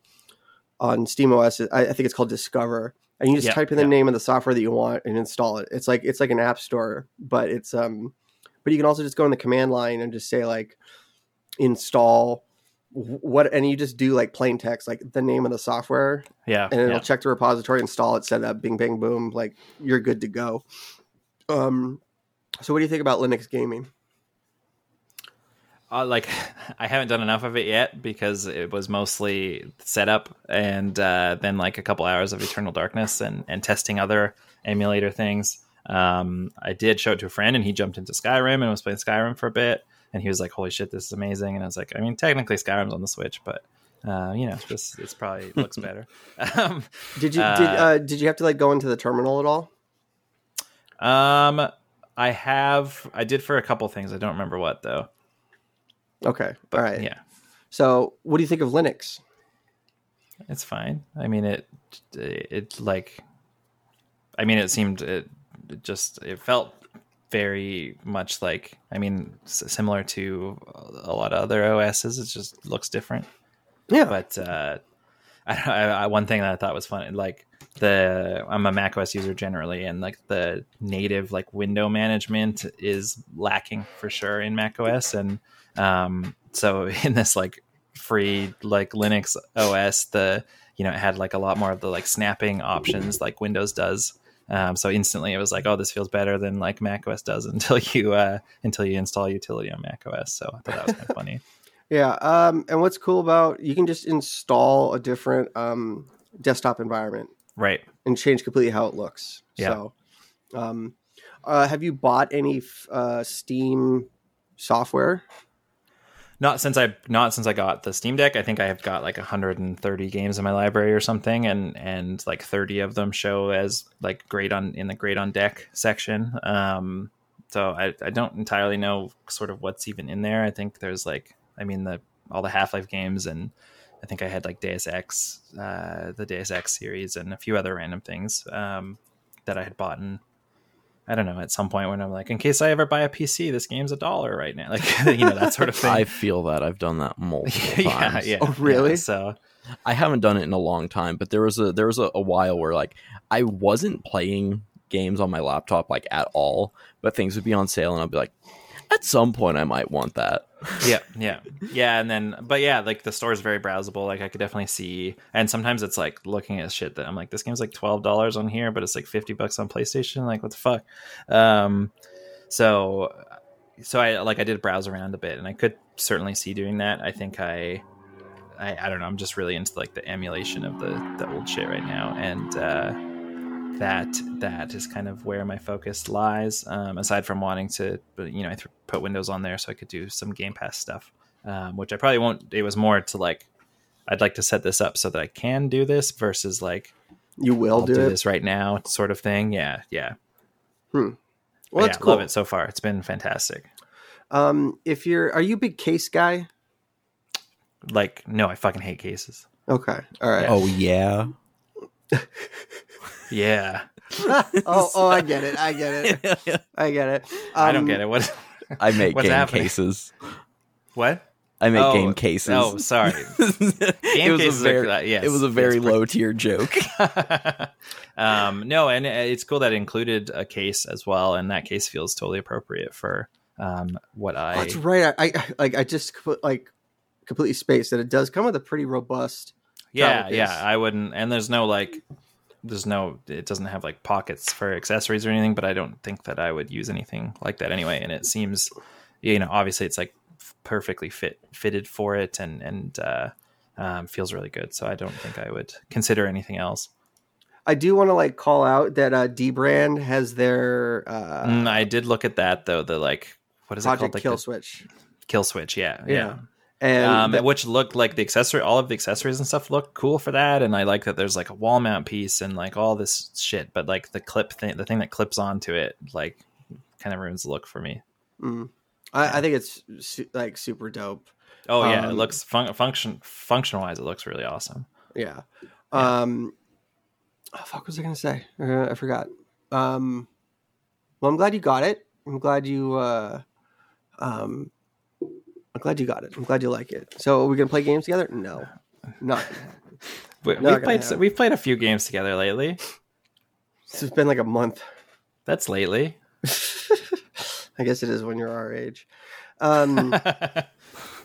on SteamOS. I, I think it's called Discover, and you just Yeah, type in the yeah. name of the software that you want and install it. It's like it's like an app store, but it's um, but you can also just go in the command line and just say like install what, and you just do like plain text, like the name of the software, yeah and it'll yeah. check the repository, install it, set up, bing bang boom, like you're good to go. Um, so what do you think about Linux gaming? uh, like I haven't done enough of it yet because it was mostly setup and uh, then like a couple hours of Eternal Darkness and and testing other emulator things. Um, I did show it to a friend and he jumped into Skyrim and was playing Skyrim for a bit and he was like, "Holy shit, this is amazing!" And I was like, "I mean, technically Skyrim's on the Switch, but." Uh, you know, this it's probably looks better. Um, Did you did Uh, uh, did you have to like go into the terminal at all? um, I have, I did for a couple things. I don't remember what though. Okay, all right. Yeah, So what do you think of Linux? It's fine. I mean, it it like, I mean, it seemed it, it just it felt very much like I mean, s- similar to a lot of other OSs. It just looks different. Yeah, But uh, I, I, I one thing that I thought was fun, like the I'm a Mac OS user generally, and like the native like window management is lacking for sure in Mac OS, and um, so in this like free like Linux OS, the you know it had like a lot more of the like snapping options like Windows does. Um, so instantly it was like, oh, this feels better than like Mac OS does until you uh, until you install utility on Mac OS. So I thought that was kind of funny. yeah. Um, and what's cool about you can just install a different um, desktop environment Right. and change completely how it looks. Yeah. So, um, uh, have you bought any uh, Steam software? Not since I not since I got the Steam Deck. I think I have got like 130 games in my library or something, and and like 30 of them show as like great on in the great on deck section. Um, so I I don't entirely know sort of what's even in there. I think there's like I mean the all the Half Life games, and I think I had like Deus Ex, uh, the Deus Ex series, and a few other random things um, that I had bought in I don't know, at some point when I'm like, in case I ever buy a PC, this game's a dollar right now. Like, you know, that sort of thing. I feel that I've done that multiple yeah, times. yeah. Oh, really? yeah, so, I haven't done it in a long time, but there was a there was a, a while where like I wasn't playing games on my laptop like at all, but things would be on sale, and I'd be like, at some point I might want that. yeah, yeah, yeah, and then, but yeah, like the store is very browsable. Like I could definitely see, and sometimes it's like looking at shit that I'm like, this game's like twelve dollars on here, but it's like fifty bucks on PlayStation. Like what the fuck? Um, so, so I like I did browse around a bit, and I could certainly see doing that. I think I, I, I don't know. I'm just really into like the emulation of the the old shit right now, and. uh that that is kind of where my focus lies. Um, aside from wanting to, you know, I th- put Windows on there so I could do some Game Pass stuff, um, which I probably won't. It was more to like, I'd like to set this up so that I can do this versus like You will I'll do, do, it. this right now, sort of thing. Yeah, yeah. Well, But that's yeah, cool. love it so far. It's been fantastic. Um, if you're, are you a big case guy? Like, no, I fucking hate cases. Okay, all right. Oh yeah. Yeah, oh, oh, I get it. I get it. I get it. I don't Um, get it. What? I make game happening? cases. What? I make Oh, game cases. Oh, sorry. it was cases a are- very, uh, yes, it was a yes, very pretty- low tier joke. um, no, and it's cool that it included a case as well, and that case feels totally appropriate for um, what I. Oh, that's right. I, I like. I just co- like completely spaced that it does come with a pretty robust. Yeah, yeah. I wouldn't. And there's no like, there's no. It doesn't have like pockets for accessories or anything. But I don't think that I would use anything like that anyway. And it seems, you know, obviously it's like perfectly fit fitted for it, and and uh, um, feels really good. So I don't think I would consider anything else. I do want to like call out that uh, dbrand has their uh, Mm, I did look at that though. The like, what is it called? Like Kill the Switch, kill switch. Yeah, Yeah. yeah. And um, which looked like the accessory, all of the accessories and stuff look cool for that, and I like that there's like a wall mount piece and like all this shit, but like the clip thing, the thing that clips onto it, like kind of ruins the look for me. mm, I, I think it's su- like super dope. Oh yeah, it Um, looks fun- function function wise, it looks really awesome. Yeah. Yeah. Um, oh, fuck, was I gonna say? Uh, I forgot. Um, well, I'm glad you got it. I'm glad you. Uh, um, glad you got it. I'm glad you like it. So, are we gonna play games together? No, not. We, Not we've played happen. we've played a few games together lately. It's been like a month. That's lately. I guess it is when you're our age. Um, we'll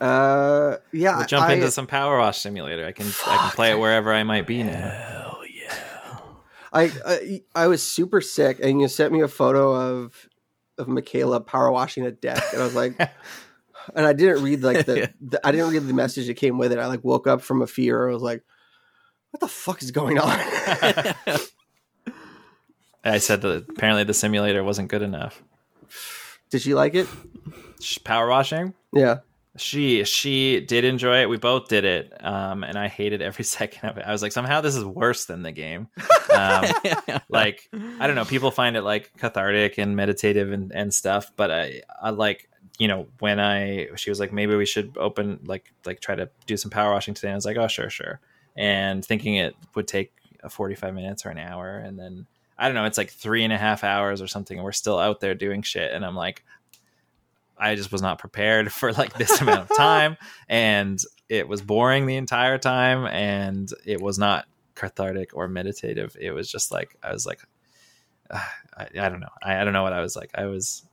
uh, yeah. jump I, into some Power Wash Simulator. I can I can play it wherever I might be now. Hell yeah. I, I I was super sick, and you sent me a photo of of Michaela power washing a deck, and I was like, and I didn't read like the, the I didn't read the message that came with it. I like woke up from a fear. I was like, what the fuck is going on? I said that apparently the simulator wasn't good enough. Did she like it? Power washing. Yeah. She she did enjoy it. We both did it, um, and I hated every second of it. I was like, somehow this is worse than the game. Um, like I don't know, people find it like cathartic and meditative and, and stuff, but I I like you know when I she was like maybe we should open like like try to do some power washing today. And I was like, oh sure sure, and thinking it would take a forty five minutes or an hour, and then I don't know, it's like three and a half hours or something, and we're still out there doing shit, and I'm like. I just was not prepared for like this amount of time and it was boring the entire time and it was not cathartic or meditative. It was just like I was like I, I don't know. I, I don't know what I was like. I was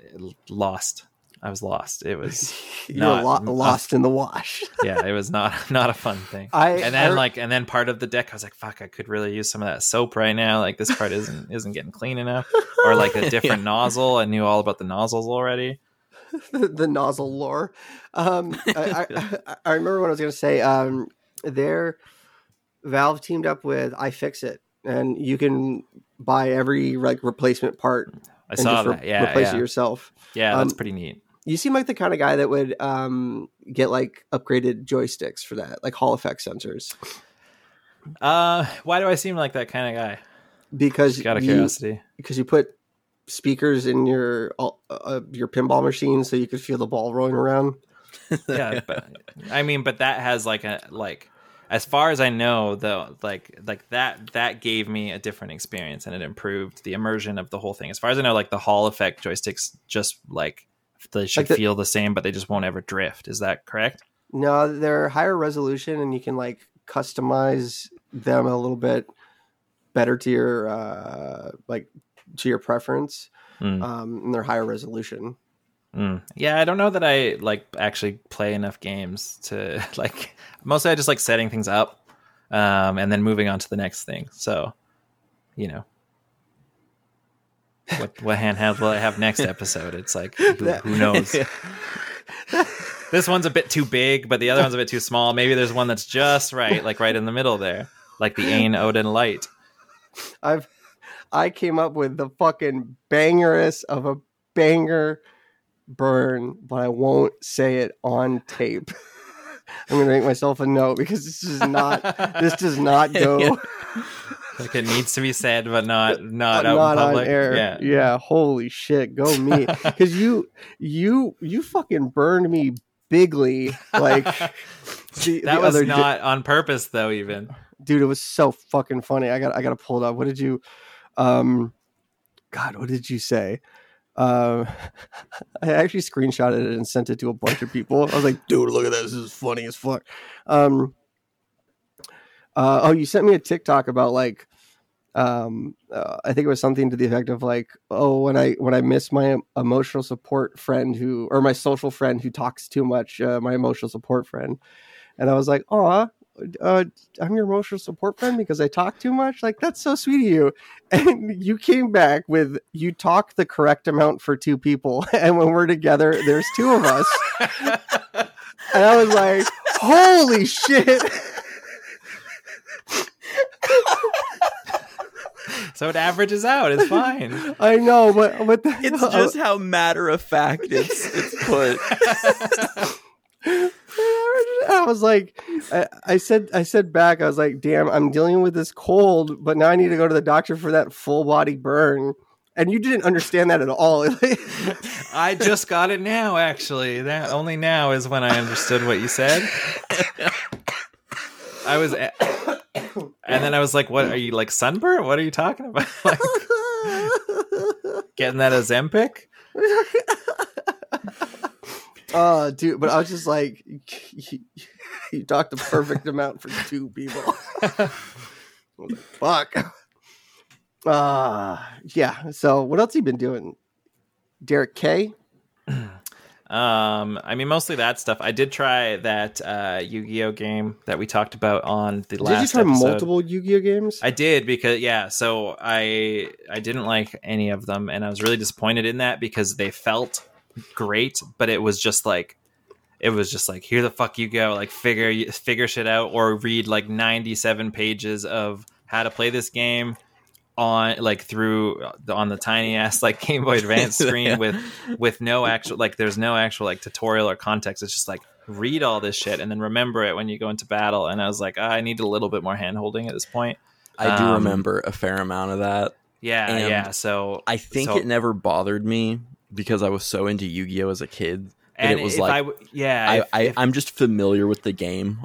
eh, lost. I was lost. It was Not- lo- lost in the wash. yeah, it was not not a fun thing. I and then I- like and then part of the deck I was like fuck I could really use some of that soap right now. Like this part isn't isn't getting clean enough or like a different nozzle. I knew all about the nozzles already. the, the nozzle lore. Um, I, I, I remember what I was going to say. Um, their Valve teamed up with iFixit, and you can buy every like replacement part I saw re- that. Yeah, replace yeah. it yourself. yeah, that's Um, pretty neat. You seem like the kind of guy that would um, get like upgraded joysticks for that, like Hall effect sensors, Uh, why do I seem like that kind of guy? because Just out of you, curiosity. because you put speakers in your uh, uh, your pinball machine so you could feel the ball rolling around. yeah, but I mean, but that has like a like as far as I know, though, like like that that gave me a different experience and it improved the immersion of the whole thing. As far as I know, like the Hall effect joysticks just like they should Like the- feel the same, but they just won't ever drift. Is that correct? No, they're higher resolution, and you can like customize them a little bit better to your uh, like to your preference, Mm. um, and they're higher resolution. Mm. Yeah, I don't know that I like actually play enough games to like. Mostly, I just like setting things up, um, and then moving on to the next thing. So, you know, what what handheld will I have next episode? It's like who, who knows. this one's a bit too big, but the other one's a bit too small. Maybe there's one that's just right, like right in the middle there, like the AYN Odin Lite. I've I came up with the fucking bangerest of a banger burn, but I won't say it on tape. I'm gonna make myself a note because this is not this does not go Like it needs to be said, but not not, not, out in on public. air. Yeah. yeah, holy shit, go me. Because you you you fucking burned me bigly like the, that the was other di- not on purpose though even dude it was so fucking funny i got i gotta pull it up what did you um god what did you say um i actually screenshotted it and sent it to a bunch of people i was like dude look at this this is funny as fuck um uh oh you sent me a tiktok about like um uh, i think it was something to the effect of like oh when i when i miss my emotional support friend who or my social friend who talks too much uh, my emotional support friend and i was like oh uh, I'm your emotional support friend because I talk too much. Like that's so sweet of you. And you came back with you talk the correct amount for two people, and when we're together, there's two of us. and I was like, holy shit. so it averages out it's fine I know, but but the, It's just how matter of fact it's it's put. I was like, I, I said, I said back, I was like, damn, I'm dealing with this cold, but now I need to go to the doctor for that full body burn. And you didn't understand that at all. i just got it now actually that only now is when i understood what you said i was a- and then i was like what are you like sunburn what are you talking about like getting that ozempic Oh, dude, but I was just like, you, you talked the perfect amount for two people. I was like, Fuck. Uh, yeah. So, what else you been doing, Derek K? Um, I mean, mostly that stuff. I did try that uh, Yu-Gi-Oh game that we talked about on the last game. Did you try episode. multiple Yu-Gi-Oh games? I did because yeah, so I I didn't like any of them, and I was really disappointed in that because they felt great, but it was just like it was just like here the fuck you go, like figure figure shit out, or read like ninety seven pages of how to play this game on like through on the tiny ass like Game Boy Advance screen Yeah. with with no actual like there's no actual like tutorial or context. It's just like read all this shit and then remember it when you go into battle. And I was like, ah, I need a little bit more hand holding at this point. I do Um, remember a fair amount of that. Yeah, And yeah. So I think so- it never bothered me because I was so into Yu-Gi-Oh as a kid. and it was like- I w- yeah, I, if- I I'm just familiar with the game.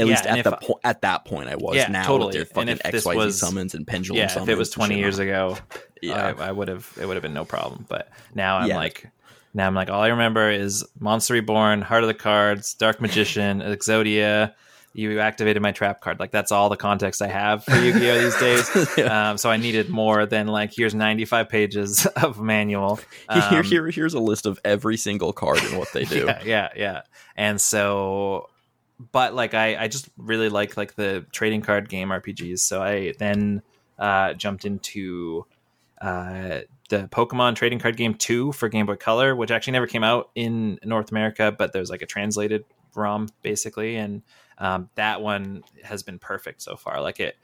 At Yeah, least at the po- at that point, I was. Yeah, now totally. with their fucking XYZ was- summons and pendulum yeah. summons. If it was twenty years ago, Yeah. I, I would have it would have been no problem. But now I'm Yeah. like. Now I'm like, all I remember is Monster Reborn, Heart of the Cards, Dark Magician, Exodia. You activated my trap card. Like that's all the context I have for Yu-Gi-Oh these days. Yeah. Um, so I needed more than like here's 95 pages of manual. Here, Um, here, here's a list of every single card and what they do. Yeah, yeah, yeah. And so, but like I, I just really like like the trading card game RPGs. So I then uh, jumped into uh, the Pokemon trading card game two for Game Boy Color, which actually never came out in North America, but there's like a translated ROM basically, and um, that one has been perfect so far. Like it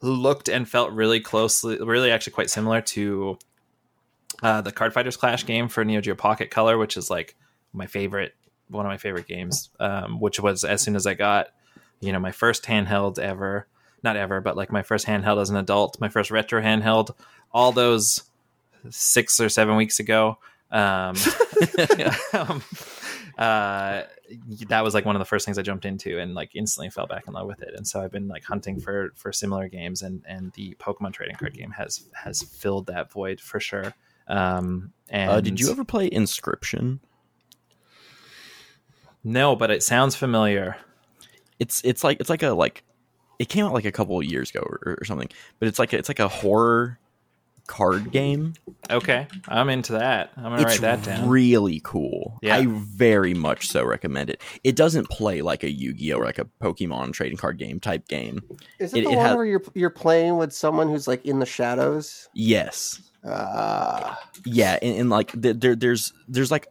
looked and felt really closely, really actually quite similar to uh, the Card Fighters Clash game for Neo Geo Pocket Color, which is like my favorite, one of my favorite games. Um, which was as soon as I got, you know, my first handheld ever, not ever, but like my first handheld as an adult, my first retro handheld, all those six or seven weeks ago. Um, um, uh, that was like one of the first things I jumped into and like instantly fell back in love with it. And so I've been like hunting for for similar games, and and the Pokemon trading card game has has filled that void for sure. Um, and Uh, did you ever play Inscryption? No, but it sounds familiar. It's it's like it's like a like it came out like a couple of years ago or, or something, but it's like a, it's like a horror card game. Okay, I'm into that. I'm gonna It's write that down. really cool. Yeah. I very much so recommend it. It doesn't play like a Yu-Gi-Oh or like a Pokemon trading card game type game. Is it, It- the it one has- where you're you're playing with someone who's like in the shadows? Yes. Ah, yeah and, and like th- there there's there's like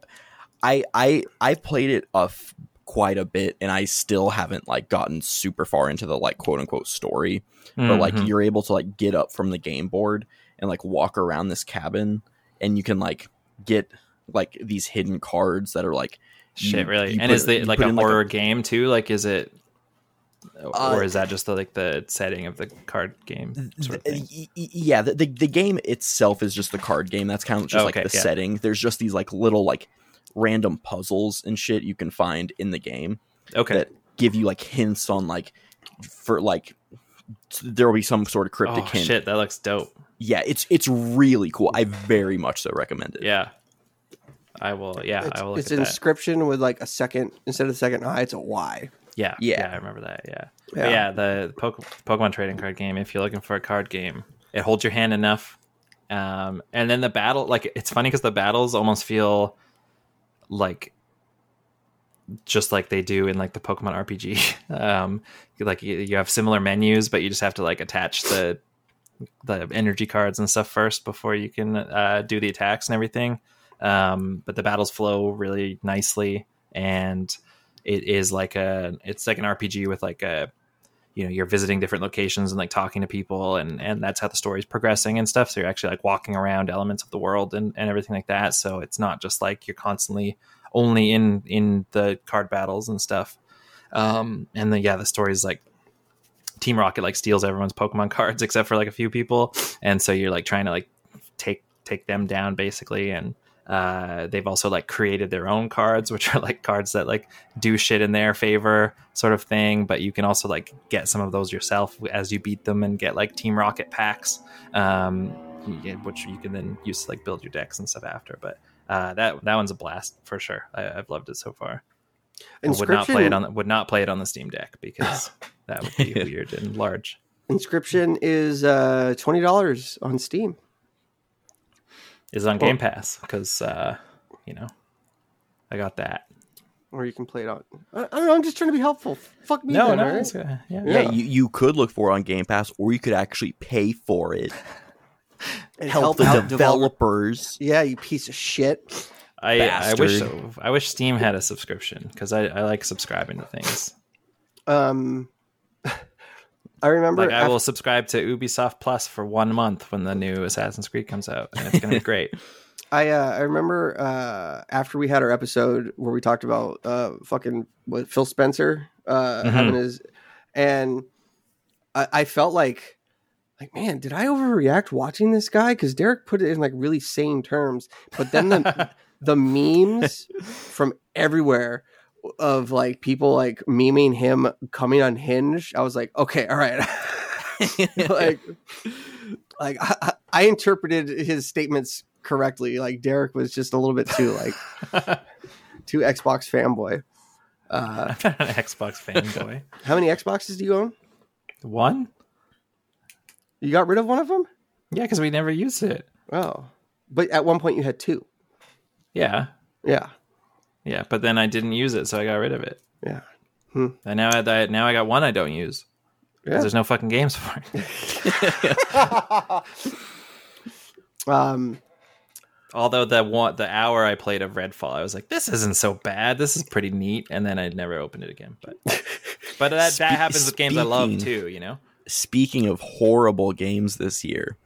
i i i've played it a f- quite a bit and i still haven't like gotten super far into the like quote unquote story but like Mhm. you're able to like get up from the game board and like walk around this cabin and you can like get like these hidden cards that are like you- shit, really. you and put- is the you like a horror game too? Like, is it, Uh, or is that just the, like the setting of the card game sort of thing? y- y- yeah the, the the game itself is just the card game that's kind of just Okay, like the yeah. setting there's just these like little like random puzzles and shit you can find in the game Okay, that give you like hints on like for like there will be some sort of cryptic oh hint shit, that looks dope. yeah it's it's really cool i very much so recommend it Yeah, I will. Yeah, it's, I will look it's at that. inscryption with like a second instead of the second I, it's a Y. Yeah, Yeah. yeah, I remember that. Yeah, Yeah. yeah. yeah the Poke- Pokemon trading card game. If you're looking for a card game, it holds your hand enough, um, and then the battle. Like it's funny because the battles almost feel like just like they do in like the Pokemon RPG. um, like you, you have similar menus, but you just have to like attach the the energy cards and stuff first before you can uh, do the attacks and everything. Um, but the battles flow really nicely, and it is like a it's like an RPG with like a you know you're visiting different locations and like talking to people and and that's how the story's progressing and stuff. So you're actually like walking around elements of the world and, and everything like that. So it's not just like you're constantly only in in the card battles and stuff. Um and then yeah the story's like team rocket like steals everyone's pokemon cards except for like a few people. And so you're like trying to like take take them down basically and uh, they've also like created their own cards, which are like cards that like do shit in their favor, sort of thing. But you can also like get some of those yourself as you beat them and get like Team Rocket packs, um, which you can then use to like build your decks and stuff after. But uh, that that one's a blast for sure. I, I've loved it so far. I would not play it on would not play it on the Steam Deck because that would be weird and large. Inscryption is uh, twenty dollars on Steam. Is on Game Pass because uh, you know I got that. Or you can play it on. I, I don't know. I'm just trying to be helpful. Fuck me. No, then, no, all right? it's, uh, yeah, yeah, Yeah. you, you could look for it on game pass or you could actually pay for it And help, the out develop- developers Yeah, you piece of shit. I, I wish Bastard. I wish Steam had a subscription because I, I like subscribing to things. Um, I remember. Like I will subscribe to Ubisoft Plus for one month when the new Assassin's Creed comes out, and it's gonna be great. I uh, I remember uh, after we had our episode where we talked about uh, fucking what Phil Spencer uh, Mhm. having his, and I, I felt like like man, did I overreact watching this guy? Because Derek put it in like really sane terms, but then the the memes from everywhere of like people like memeing him coming unhinged. I was like, okay, all right, like like I, I interpreted his statements correctly. Like Derek was just a little bit too like too Xbox fanboy. Uh, I'm not an Xbox fanboy. how many Xboxes do you own? One? You got rid of one of them? Yeah, because we never used it. Oh, but at one point you had two. Yeah, Yeah, yeah, but then I didn't use it, so I got rid of it. yeah, And now I now I got one I don't use because yeah. there's no fucking games for it. Um, Although the one the hour I played of Redfall, I was like, this isn't so bad. This is pretty neat. And then I never opened it again. But but that Spe- that happens with games I love speaking- too. You know. speaking of horrible games this year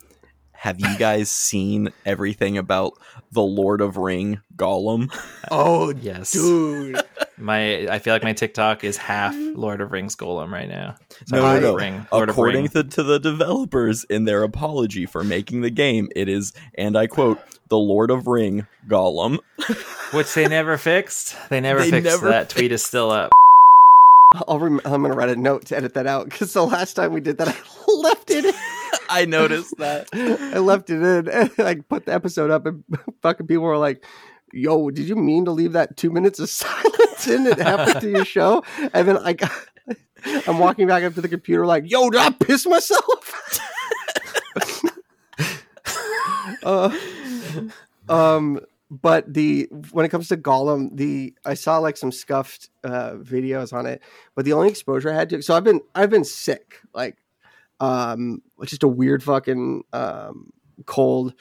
have you guys seen everything about the lord of ring gollum oh, Yes. dude. My I feel like my TikTok is half Lord of Rings Gollum right now. No, no, no. Ring, according to, to the developers in their apology for making the game it is and i quote the lord of ring gollum which they never fixed. They never They fixed never that. Tweet is still up. I'll rem- I'm gonna write a note to edit that out because the last time we did that, I left it. I noticed that I left it in. I put the episode up, and fucking people were like, "Yo, did you mean to leave that two minutes of silence in It halfway through your show?" And then I got, I'm walking back up to the computer, like, "Yo, did I piss myself?" Uh, um, but the when it comes to Gollum, the I saw like some scuffed uh, videos on it, but the only exposure I had to so I've been I've been sick, like um, just a weird fucking um, cold.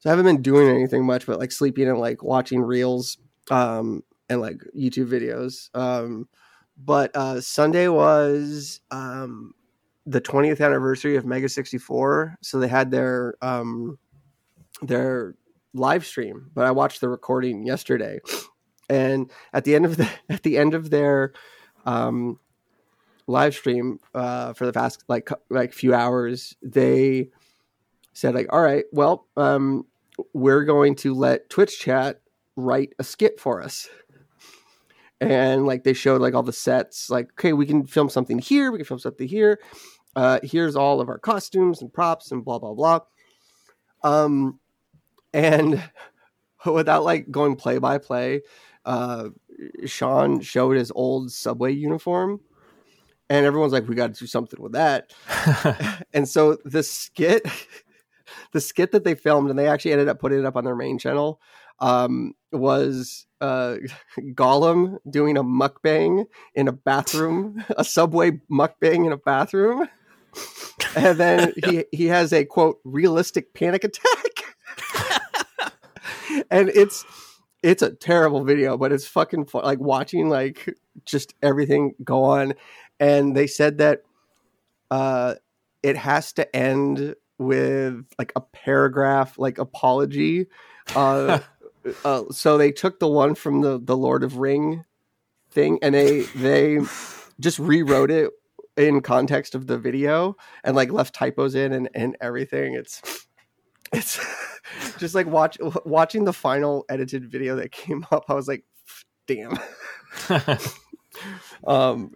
So I haven't been doing anything much, but like sleeping and like watching reels um, and like YouTube videos. Um, but uh, Sunday was um, the 20th anniversary of Mega64, so they had their um, their live stream. But I watched the recording yesterday, and at the end of the at the end of their um, live stream uh, for the past like like few hours, they said like, "All right, well, um, we're going to let Twitch chat write a skit for us." And like they showed like all the sets, like okay, we can film something here, we can film something here. Uh, here's all of our costumes and props and blah blah blah. Um, and without like going play by play, uh, Sean showed his old subway uniform, and everyone's like, "We got to do something with that." and so the skit, the skit that they filmed, and they actually ended up putting it up on their main channel, um, was uh, Gollum doing a mukbang in a bathroom, a subway mukbang in a bathroom, and then he he has a quote realistic panic attack, and it's it's a terrible video, but it's fucking fun. Like watching like just everything go on, and they said that uh, it has to end with like a paragraph like apology. Uh, uh, so they took the one from the the Lord of Ring thing, and they they just rewrote it in context of the video and like left typos in and, and everything. It's it's just like watch watching the final edited video that came up. I was like, damn. um,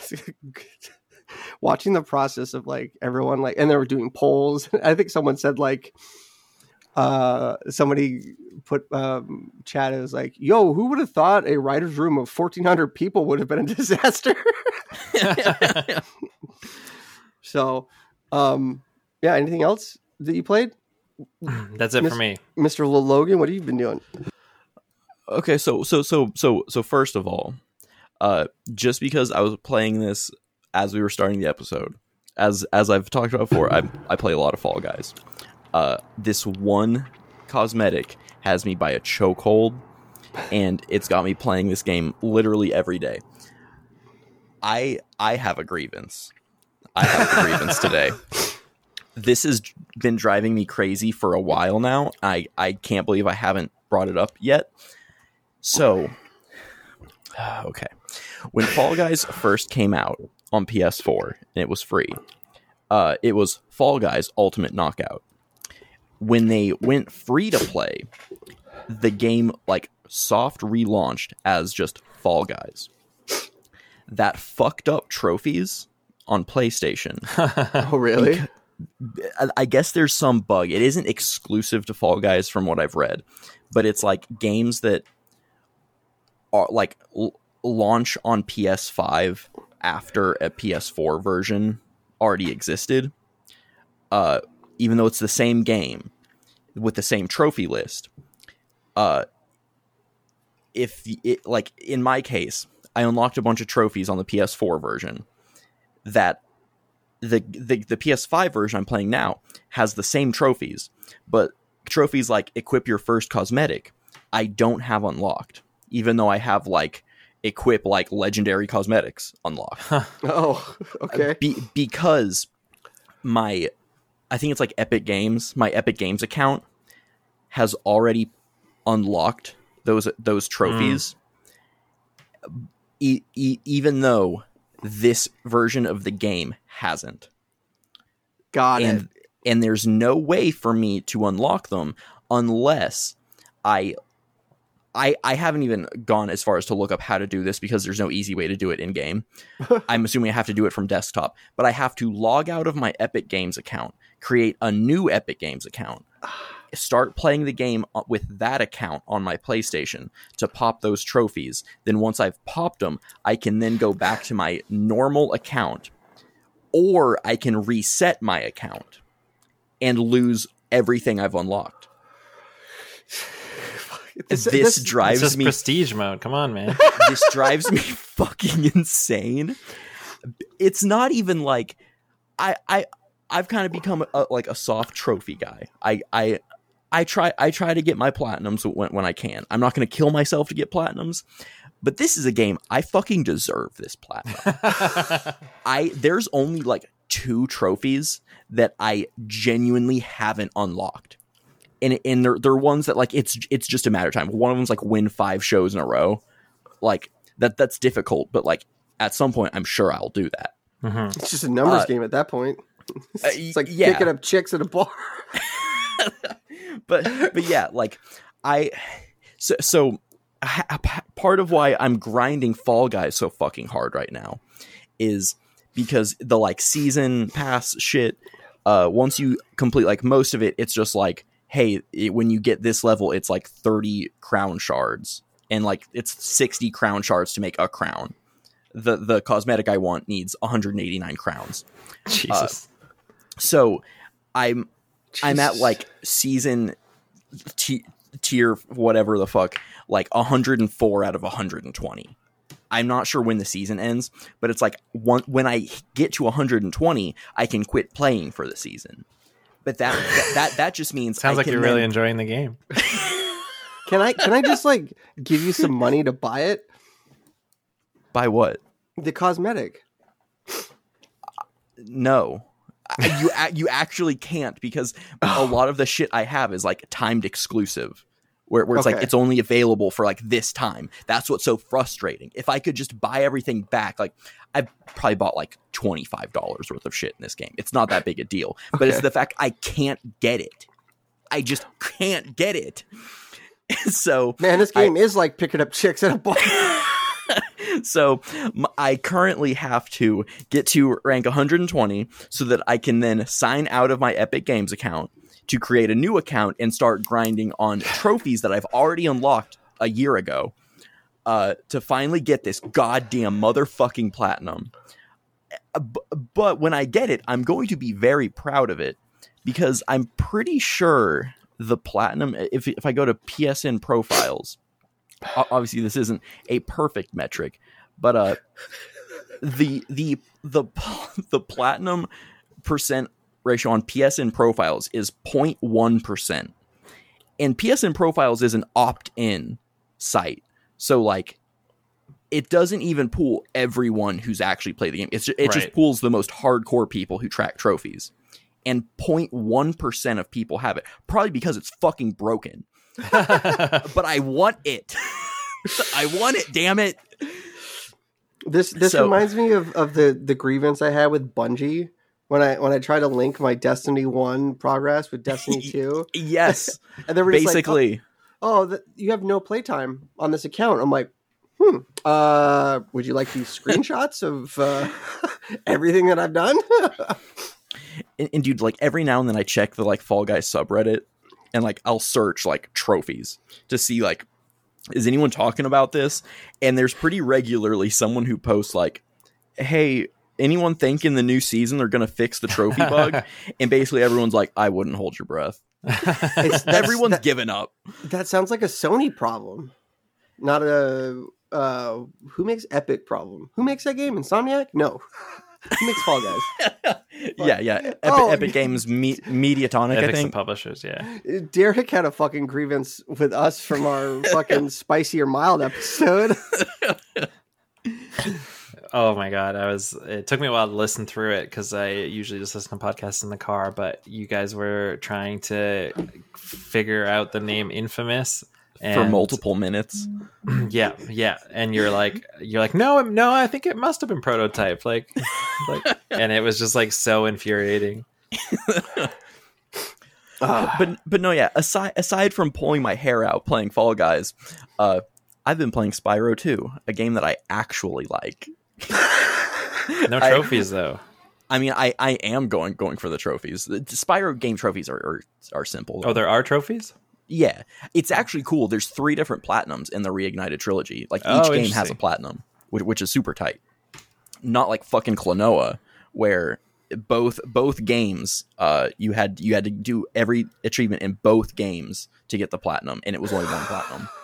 watching the process of like everyone like, and they were doing polls. I think someone said like, uh, somebody put um, chat is was like, "Yo, who would have thought a writer's room of fourteen hundred people would have been a disaster?" so, um, yeah. Anything else that you played, That's it Miss- for me. Mister Llogan? What have you been doing? Okay, so so so so so first of all, uh, just because I was playing this as we were starting the episode, as as I've talked about before, I I play a lot of Fall Guys. Uh, this one cosmetic has me by a chokehold, and it's got me playing this game literally every day. I I have a grievance. I have a grievance today. This has been driving me crazy for a while now. I I can't believe I haven't brought it up yet. So, okay. When Fall Guys first came out on PS4 and it was free, uh, it was Fall Guys Ultimate Knockout. When they went free to play, the game like soft relaunched as just Fall Guys. That fucked up trophies on PlayStation. Oh, really? I- I guess there's some bug. It isn't exclusive to Fall Guys from what I've read, but it's like games that are like l- launch on PS5 after a PS4 version already existed. Uh, even though it's the same game with the same trophy list. Uh, if it like in my case, I unlocked a bunch of trophies on the PS4 version that the, the the PS5 version I'm playing now has the same trophies, but trophies like equip your first cosmetic, I don't have unlocked, even though I have like equip like legendary cosmetics unlocked. Oh, okay. Be- because my I think it's like Epic Games, my Epic Games account has already unlocked those those trophies. Mm. E- e- even though this version of the game hasn't Got it. and and there's no way for me to unlock them unless I I I haven't even gone as far as to look up how to do this because there's no easy way to do it in game. I'm assuming I have to do it from desktop, but I have to log out of my Epic Games account, create a new Epic Games account, start playing the game uh, with that account on my PlayStation to pop those trophies. Then once I've popped them, I can then go back to my normal account or I can reset my account and lose everything I've unlocked. This- This, this- drives just me prestige mode. Come on, man. this drives me fucking insane. It's not even like I I I've kind of become a, like a soft trophy guy. I I I try I try to get my platinums when when I can. I'm not going to kill myself to get platinums, but this is a game I fucking deserve this platinum. I there's only like two trophies that I genuinely haven't unlocked. And, and they're, they're ones that like it's it's just a matter of time. One of them's like win five shows in a row. Like that that's difficult, but like at some point I'm sure I'll do that. Mhm. It's just a numbers Uh, game at that point. Uh, It's like yeah. picking up chicks at a bar. but but yeah, like I so so ha- part of why I'm grinding Fall Guys so fucking hard right now is because the like season pass shit. Uh, once you complete like most of it, it's just like, hey, it, when you get this level, it's like 30 crown shards, and like it's 60 crown shards to make a crown. The the cosmetic I want needs 189 crowns. Jesus. Uh, so I'm I'm at like season t- tier whatever the fuck like 104 out of 120 i'm not sure when the season ends but it's like one, when i get to 120 i can quit playing for the season but that that that, that just means Sounds I like can you're really then- enjoying the game. Can I can I just like give you some money to buy it? Buy what The cosmetic. no you you actually can't because a lot of the shit i have is like timed exclusive where, where it's like it's only available for like this time. That's what's so frustrating. If I could just buy everything back, like I've probably bought like twenty five dollars worth of shit in this game. It's not that big a deal, but it's the fact I can't get it. I just can't get it. so Man, this I- game is like picking up chicks at a bar. so I currently have to get to rank 120 so that I can then sign out of my Epic Games account to create a new account and start grinding on trophies that I've already unlocked a year ago uh, to finally get this goddamn motherfucking platinum. Uh, b- But when I get it, I'm going to be very proud of it because I'm pretty sure the platinum. If if I go to PSN profiles, obviously this isn't a perfect metric, but uh, the the the the platinum percent ratio on PSN profiles is 0.1 percent, and PSN profiles is an opt-in site, so like. It doesn't even pool everyone who's actually played the game. It's ju- it just Right. pools the most hardcore people who track trophies, and 0.1 percent of people have it. Probably because it's fucking broken. but I want it. I want it. Damn it! This this So- reminds me of, of the the grievance I had with Bungie when I when I tried to link my Destiny One progress with Destiny Two, Yes, and they were just like, basically. "Oh, oh th- you have no playtime on this account." I'm like, "Hmm. Uh, would you like these screenshots of uh, everything that I've done?" and, and dude, like every now and then I check the like Fall Guys subreddit, and like I'll search like trophies to see like is anyone talking about this? And there's pretty regularly someone who posts like, "Hey." Anyone think in the new season they're gonna fix the trophy bug? and basically everyone's like, "I wouldn't hold your breath." It's- that's- Everyone's that- given up. That sounds like a Sony problem, not a uh, who makes Epic problem. Who makes that game? Insomniac? No. Who makes Fall Guys? yeah, yeah. Epic, Oh, Epic Games, Me- Mediatonic, I think. and publishers, yeah. Derek had a fucking grievance with us from our fucking spicy or mild episode. Oh my god, I was. It took me a while to listen through it because I usually just listen to podcasts in the car. But you guys were trying to figure out the name Infamous for multiple minutes. Yeah, yeah, and you're like, you're like, no, no, I think it must have been prototype, like, like, and it was just like so infuriating. Ah, but but no, yeah. Aside aside from pulling my hair out playing Fall Guys, uh, I've been playing Spyro 2, a game that I actually like. No I- trophies though. I mean, I, I am going going for the trophies. The Spyro game trophies are are, are simple. Oh, there are trophies. yeah, it's actually cool. There's three different platinums in the Reignited trilogy. Like each Oh, game has a platinum, which, which is super tight. Not like fucking Klonoa, where both both games uh you had you had to do every achievement in both games to get the platinum and it was only one platinum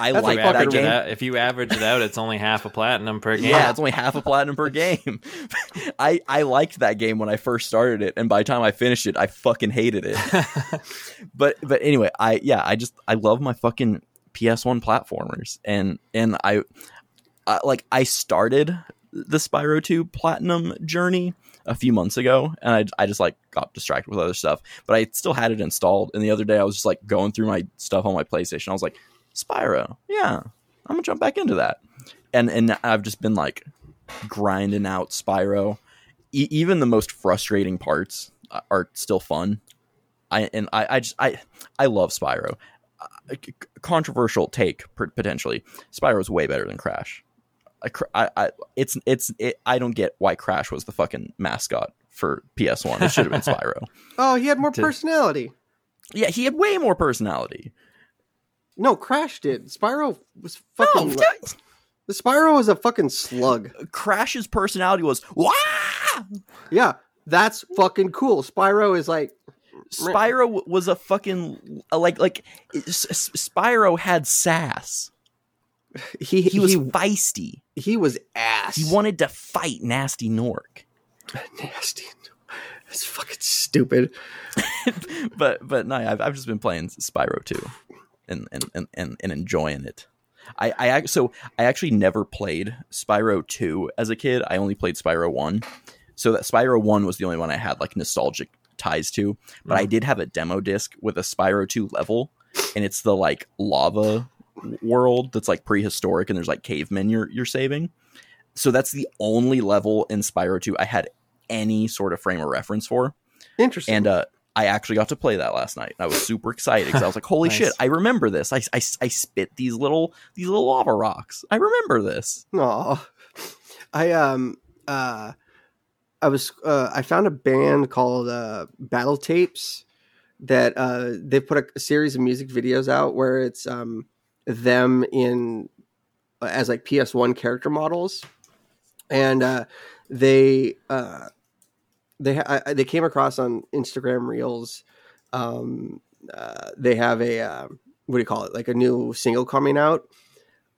i That's like that game. Out- if you average it out, it's only half a platinum per game. yeah it's only half a platinum per game. I i liked that game when i first started it and by the time i finished it i fucking hated it. But but anyway i yeah i just i love my fucking ps1 platformers. And and i, I like i started the spyro 2 platinum journey a few months ago and I, I just like got distracted with other stuff. But i still had it installed and the other day i was just like going through my stuff on my playstation. I was like spyro yeah i'm gonna jump back into that and and i've just been like grinding out spyro e- even the most frustrating parts uh, are still fun I and I, I just I I love Spyro. Uh, c- controversial take per- potentially. Spyro is way better than Crash. I, I, I it's it's it, I don't get why Crash was the fucking mascot for PS1. It should have been Spyro. Oh, he had more To- personality. Yeah, he had way more personality. No, Crash did. Spyro was No, fucking. the Spyro was a fucking slug. Crash's personality was wow. Yeah, that's fucking cool. Spyro is like Spyro was a fucking like like Spyro had sass. he He was he, feisty. he was ass. He wanted to fight Gnasty Gnorc. nasty. It's fucking stupid. but but no, I've I've just been playing Spyro 2 and and and, and, and enjoying it. I, I so I actually never played Spyro 2 as a kid. I only played Spyro 1. So that Spyro 1 was the only one I had like nostalgic ties to. But I did have a demo disc with a Spyro 2 level, and it's the like lava world that's like prehistoric and there's like cavemen you're you're saving. So that's the only level in Spyro 2 I had any sort of frame of reference for Interesting. and uh I actually got to play that last night. I was super excited because I was like, "Holy Nice. shit! I remember this. I, I, I spit these little these little lava rocks. I remember this." Aw. I um uh I was uh I found a band called uh Battle Tapes that uh they put a, a series of music videos out where it's um them in as like PS1 character models and uh they uh they I, they came across on Instagram Reels um uh, they have a uh, what do you call it like a new single coming out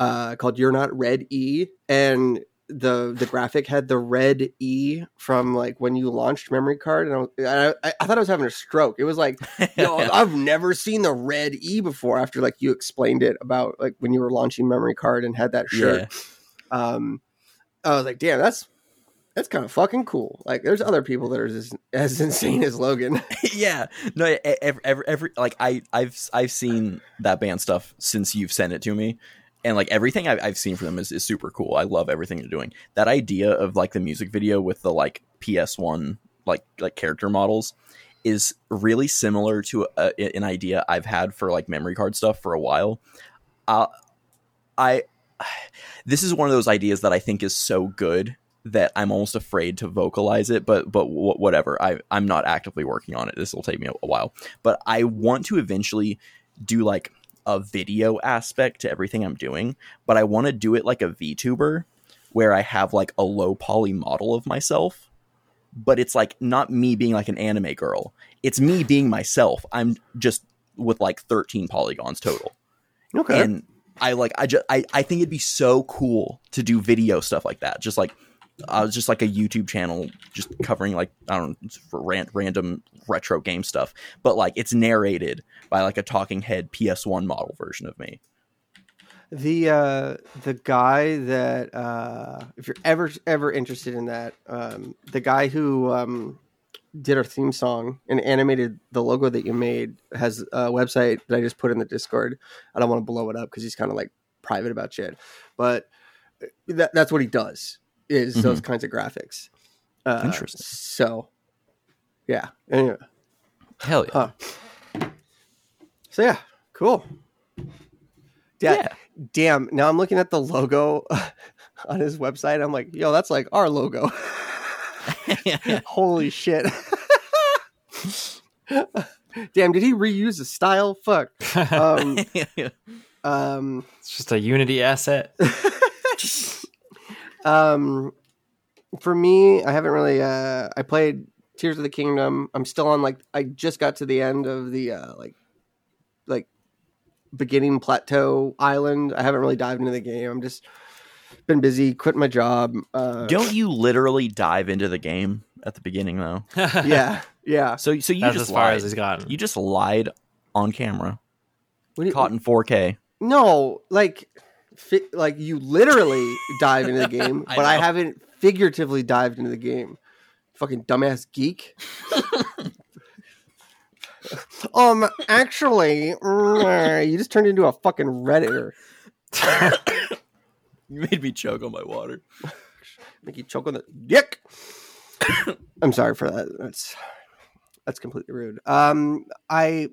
uh, called "You're Not Red E," and the the graphic had the red E from like when you launched memory card, and I, was, I, I thought I was having a stroke. It was like, yo, I've never seen the red E before. After like you explained it about like when you were launching memory card and had that shirt, um, I was like, damn, that's that's kind of fucking cool. Like, there's other people that are as, as insane as Llogan. yeah. No, every, every, every like I I've I've seen that band stuff since you've sent it to me. And like everything I've, I've seen from them is, is super cool. I love everything they're doing. That idea of like the music video with the like PS1 like like character models is really similar to a, an idea I've had for like memory card stuff for a while. Uh, I this is one of those ideas that I think is so good that I'm almost afraid to vocalize it, but but w- whatever. I I'm not actively working on it. This will take me a, a while, but I want to eventually do like a video aspect to everything I'm doing, but I want to do it like a VTuber where I have like a low poly model of myself, but it's like not me being like an anime girl. It's me being myself. I'm just with like 13 polygons total Okay. and I like I just I, I think it'd be so cool to do video stuff like that. Just like uh, just like a YouTube channel, just covering like I don't know random retro game stuff, but like it's narrated by like a talking head PS1 model version of me. the uh the guy that uh if you're ever ever interested in that um the guy who um did our theme song and animated the logo that you made has a website that i just put in the discord. I don't want to blow it up because he's kind of like private about shit. But that, that's what he does is those kinds of graphics uh, Interesting. so yeah anyway Hell yeah! Huh. so yeah cool yeah, yeah. damn now i'm looking at the logo on his website i'm like yo that's like our logo holy shit damn did he reuse the style fuck um um It's just a Unity asset. Um for me, I haven't really. Uh, I played Tears of the Kingdom. I'm still on like I just got to the end of the uh, like like beginning plateau island. I haven't really dived into the game. I'm just been busy, quit my job. Uh, Don't you literally dive into the game at the beginning though? yeah, yeah. So so you That's just as far lied. as he's gotten. You just lied on camera, What do you- caught in 4K. No, like, fi- like you literally dive into the game, I but I haven't figuratively dived into the game. Fucking dumbass geek. um, actually, mm, you just turned into a fucking redditor. You made me choke on my water. Make you choke on the dick. I'm sorry for that. That's that's completely rude. Um, I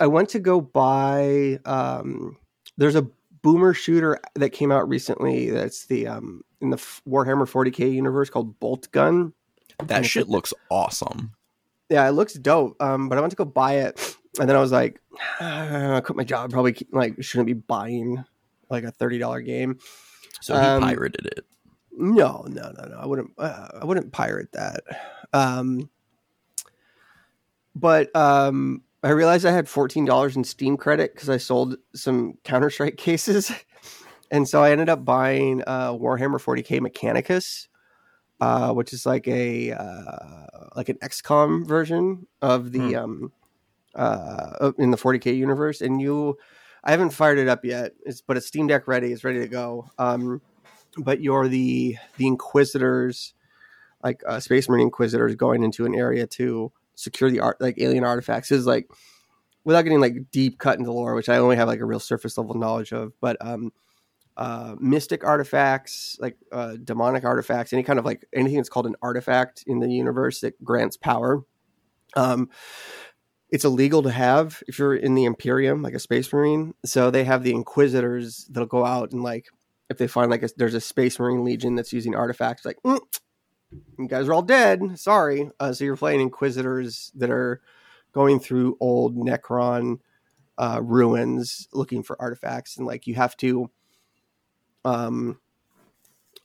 I went to go buy. Um, there's a boomer shooter that came out recently. That's the um in the Warhammer 40k universe called Boltgun. That shit looks awesome. Yeah, it looks dope. Um, but I went to go buy it, and then I was like, I quit my job. Probably like shouldn't be buying like a thirty dollar game. So he Um, pirated it. No, no, no, no. I wouldn't. Uh, I wouldn't pirate that. Um, but um, I realized I had fourteen dollars in Steam credit because I sold some Counter Strike cases, and so I ended up buying uh, Warhammer 40k Mechanicus, uh, which is like a uh, like an XCOM version of the um, uh, in the 40k universe. And you, I haven't fired it up yet. It's but it's Steam Deck ready. It's ready to go. Um, but you're the the inquisitors like uh, space marine inquisitors going into an area to secure the art like alien artifacts is like without getting like deep cut into lore which i only have like a real surface level knowledge of but um uh mystic artifacts like uh demonic artifacts any kind of like anything that's called an artifact in the universe that grants power um it's illegal to have if you're in the imperium like a space marine. So they have the inquisitors that'll go out and like if they find like a, there's a space marine legion that's using artifacts like "Mm, you guys are all dead. Sorry. Uh, so you're playing inquisitors that are going through old necron uh, ruins looking for artifacts and like you have to um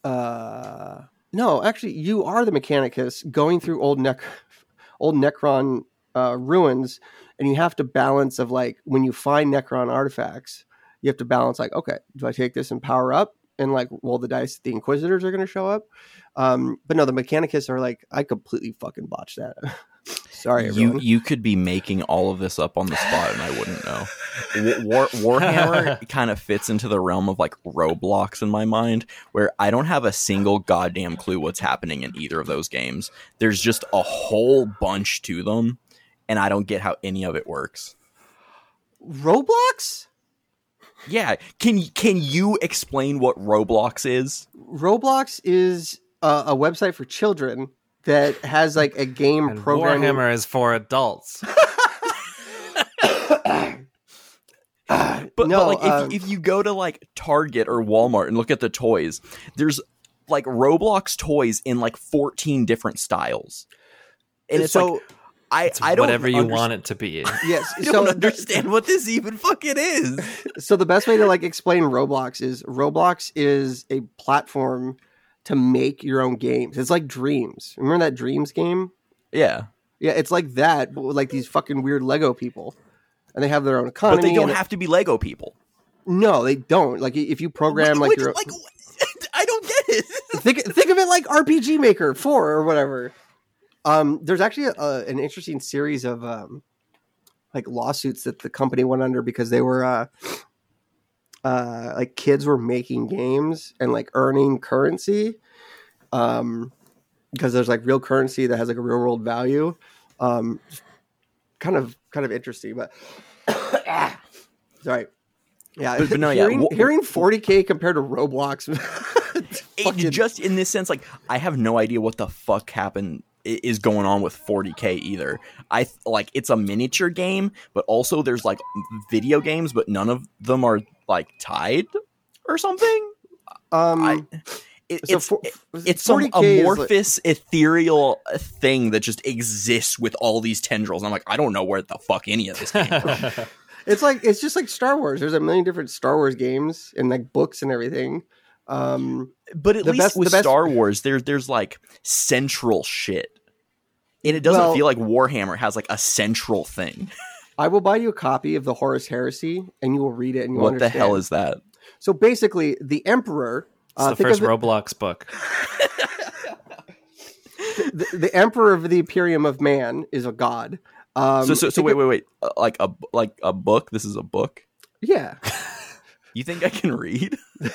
uh no actually you are the mechanicus going through old nec old necron uh, ruins and you have to balance of like when you find necron artifacts you have to balance like okay do i take this and power up? And like roll the dice the inquisitors are going to show up um but no the mechanicus are like i completely fucking botched that sorry everyone You you could be making all of this up on the spot and I wouldn't know. War, Warhammer kind of fits into the realm of like Roblox in my mind, where I don't have a single goddamn clue what's happening in either of those games. There's just a whole bunch to them, and I don't get how any of it works. roblox Yeah, can can you explain what Roblox is? roblox is a, a website for children that has like a game And programming Warhammer is for adults. But, No, but like um, if, if you go to like Target or Walmart and look at the toys, there's like Roblox toys in like 14 different styles. And it's so like I It's I don't whatever you underst- want it to be. yes I so don't the- understand what this even fucking is. so the best way to like explain roblox is roblox is a platform to make your own games it's like dreams remember that dreams game Yeah. yeah it's like that but with like these fucking weird lego people and they have their own economy But they don't have to be Lego people. no they don't like if you program like your like I don't get it. think think of it like RPG Maker Four or whatever. Um, there's actually a, an interesting series of um, like lawsuits that the company went under because they were uh, uh, like kids were making games and like earning currency, um, because there's like real currency that has like a real world value. Um, kind of kind of interesting, but sorry. Yeah, But- but no, yeah, hearing, wh- hearing 40k compared to Roblox, It- just in this sense, like I have no idea what the fuck happened is going on with 40k either. I like it's a miniature game, but also there's like video games, but none of them are like tied or something. um, I it, so it's for- it- it's some 40K like- amorphous, ethereal thing that just exists with all these tendrils. I'm like, I don't know where the fuck any of this came from. It's like it's just like Star Wars. There's a million different Star Wars games and like books and everything. Um, But at The least best- with best- Star Wars, there's there's like central shit. And it doesn't Well- feel like Warhammer has like a central thing. I will buy you a copy of the Horus Heresy, and you will read it, and you will What the hell is that? So basically, the Emperor. It's uh, the first of it- Roblox book. the, the Emperor of the Imperium of Man is a god. Um, so so, so wait wait wait Uh, like a like a book. This is a book. Yeah. You think I can read?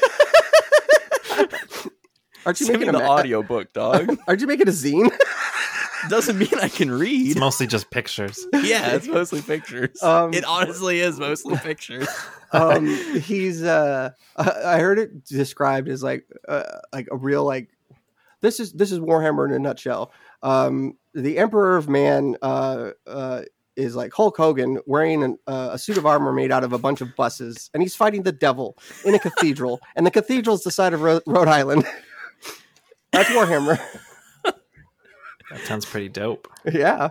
Aren't you Send me making the a ma- audio book, dog. Aren't you making a zine? Doesn't mean I can read. It's mostly just pictures. yeah, it's mostly pictures. Um, it honestly is mostly pictures. um, he's. Uh, I I heard it described as like uh, like a real like. This is this is Warhammer in a nutshell. Um, the Emperor of Man uh, uh, is like Hulk Hogan wearing an, uh, a suit of armor made out of a bunch of buses, and he's fighting the devil in a cathedral, and the cathedral is the side of Ro- Rhode Island. That's Warhammer. That sounds pretty dope. yeah.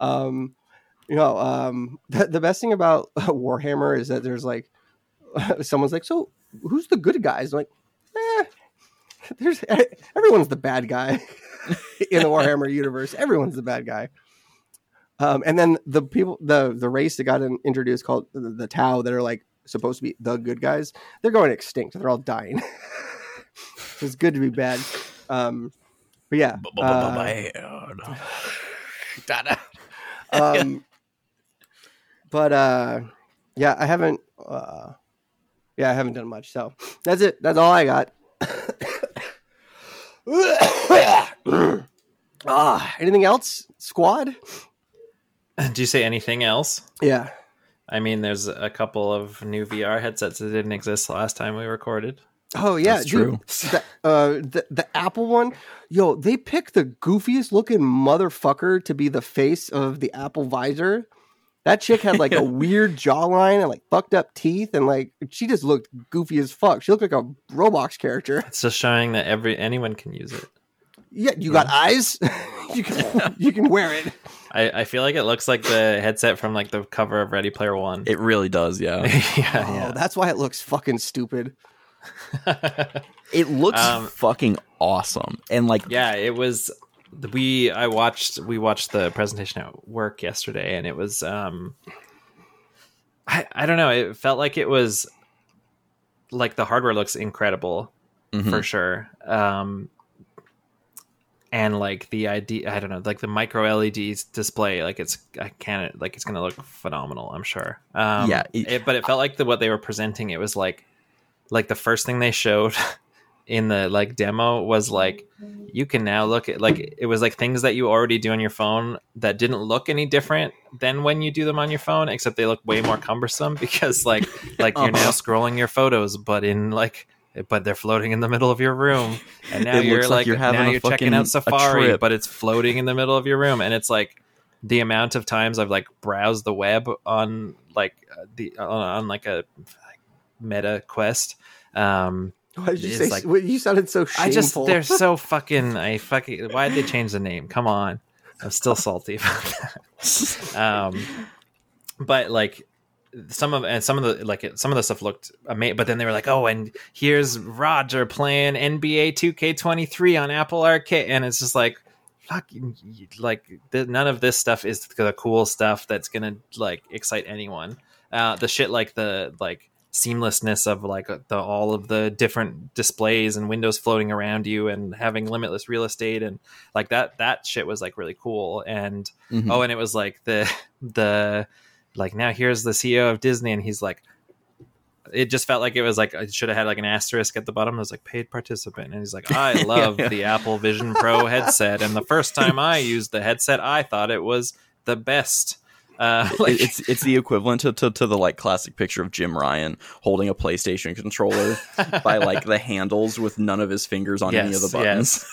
Um, you know, um, the, the best thing about Warhammer is that there's like, someone's like, so who's the good guys? I'm like, eh, there's everyone's the bad guy in the Warhammer universe. Everyone's the bad guy. Um, and then the people, the the race that got in, introduced called the, the Tau that are like supposed to be the good guys. They're going extinct. They're all dying. it's good to be bad. Um, but yeah, uh, um, but uh, yeah, I haven't. Uh, yeah, I haven't done much. So that's it. That's all I got. ah, anything else, squad? Do you say anything else? Yeah. I mean, there's a couple of new VR headsets that didn't exist last time we recorded. Oh yeah, That's dude, true. The, uh, the the Apple one, yo, they picked the goofiest looking motherfucker to be the face of the Apple visor. That chick had like a weird jawline and like fucked up teeth, and like she just looked goofy as fuck. She looked like a Roblox character. It's just showing that every anyone can use it. Yeah, you got eyes. you can you can wear it. I, I feel like it looks like the headset from like the cover of Ready Player One. It really does, yeah. yeah, Oh, that's why it looks fucking stupid. It looks Um, fucking awesome. And like yeah, it was. We I watched we watched the presentation at work yesterday, and it was. um I I don't know. It felt like it was like the hardware looks incredible mhm. for sure. Um, and like the idea, I don't know, like the micro leds display, like it's I can't like it's gonna look phenomenal. I'm sure. Um, Yeah, it- it, but it felt like the what they were presenting. It was like like the first thing they showed in the like demo was like you can now look at like it was like things that you already do on your phone that didn't look any different than when you do them on your phone except they look way more cumbersome because like like you're now Uh-huh. scrolling your photos but in like but they're floating in the middle of your room and now It you're like like, you're having now a you're checking out safari but it's floating in the middle of your room and it's like the amount of times i've like browsed the web on like uh, the on, on like a meta quest um Why did you say? like- you sounded so shameful. I just they're so fucking I fucking why did they change the name? Come on. I'm still salty about that. Um but like some of and some of the like some of the stuff looked amazing but then they were like oh and here's roger playing nba 2k23 on apple arcade. And it's just like fuck you- you- like th- none of this stuff is the cool stuff that's gonna like excite anyone. Uh the shit like the like seamlessness of like the all of the different displays and windows floating around you and having limitless real estate and like that that shit was like really cool. And Mhm. oh and it was like the the like now here's the ceo of disney and he's like it just felt like it was like I should have had like an asterisk at the bottom. It was like paid participant. And he's like i love yeah. the apple vision pro headset. And the first time i used the headset i thought it was the best. Uh like it's it's the equivalent to, to, to the like classic picture of Jim Ryan holding a PlayStation controller by like the handles with none of his fingers on any of the Yes, buttons.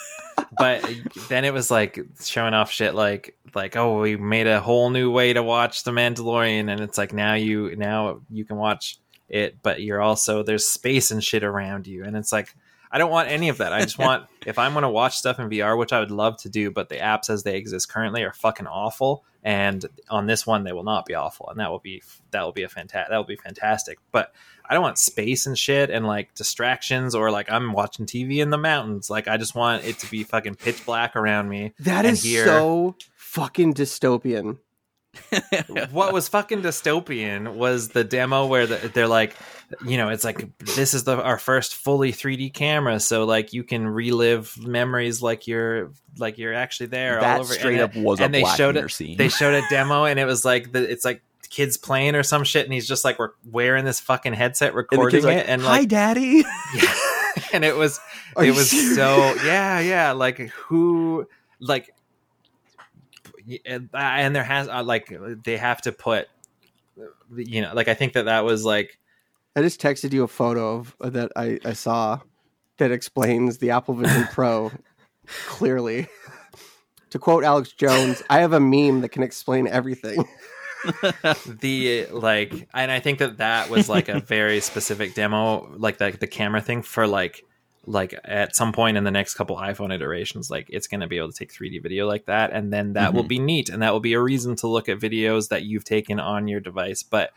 But then it was like showing off shit like like oh we made a whole new way to watch the mandalorian and it's like now you now you can watch it but you're also there's space and shit around you. And it's like i don't want any of that. I just want if i'm going to watch stuff in vr which i would love to do but the apps as they exist currently are fucking awful and on this one they will not be awful, and that will be that will be a fantastic that will be fantastic. But I don't want space and shit and like distractions or like I'm watching TV in the mountains. Like I just want it to be fucking pitch black around me. That is and is here- so fucking dystopian. what was fucking dystopian was the demo where the, they're like you know it's like this is the our first fully 3d camera so like you can relive memories like you're like you're actually there all that over straight and, up was and a they Black showed Mirror it scene. they showed a demo and it was like the it's like kids playing or some shit and he's just like we're wearing this fucking headset and recording like, it and "Hi, daddy." yeah. and it was Are it was serious? so yeah yeah like who like and and there has uh, like they have to put you know like i think that that was like I just texted you a photo of that I, I saw that explains the Apple Vision Pro clearly. to quote Alex Jones, I have a meme that can explain everything. the like and i think that that was like a very specific demo like the, the camera thing for like like at some point in the next couple iphone iterations like it's going to be able to take 3d video like that and then that will Mhm. be neat and that will be a reason to look at videos that you've taken on your device but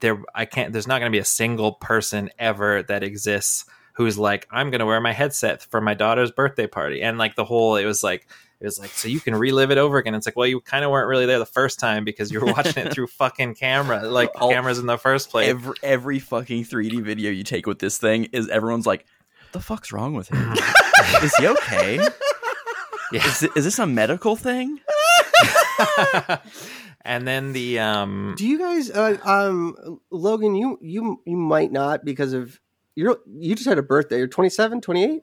there i can't there's not going to be a single person ever that exists who's like i'm going to wear my headset for my daughter's birthday party and like the whole it was like it was like so you can relive it over again it's like well you kind of weren't really there the first time because you were watching it through fucking camera like All- cameras in the first place every every fucking 3D video you take with this thing is everyone's like, what "The fuck's wrong with him? is he okay? yeah Is, it, is this a medical thing?" and then the um Do you guys, uh, um, Llogan, you you you might not because of you're you just had a birthday. You're 27, 28?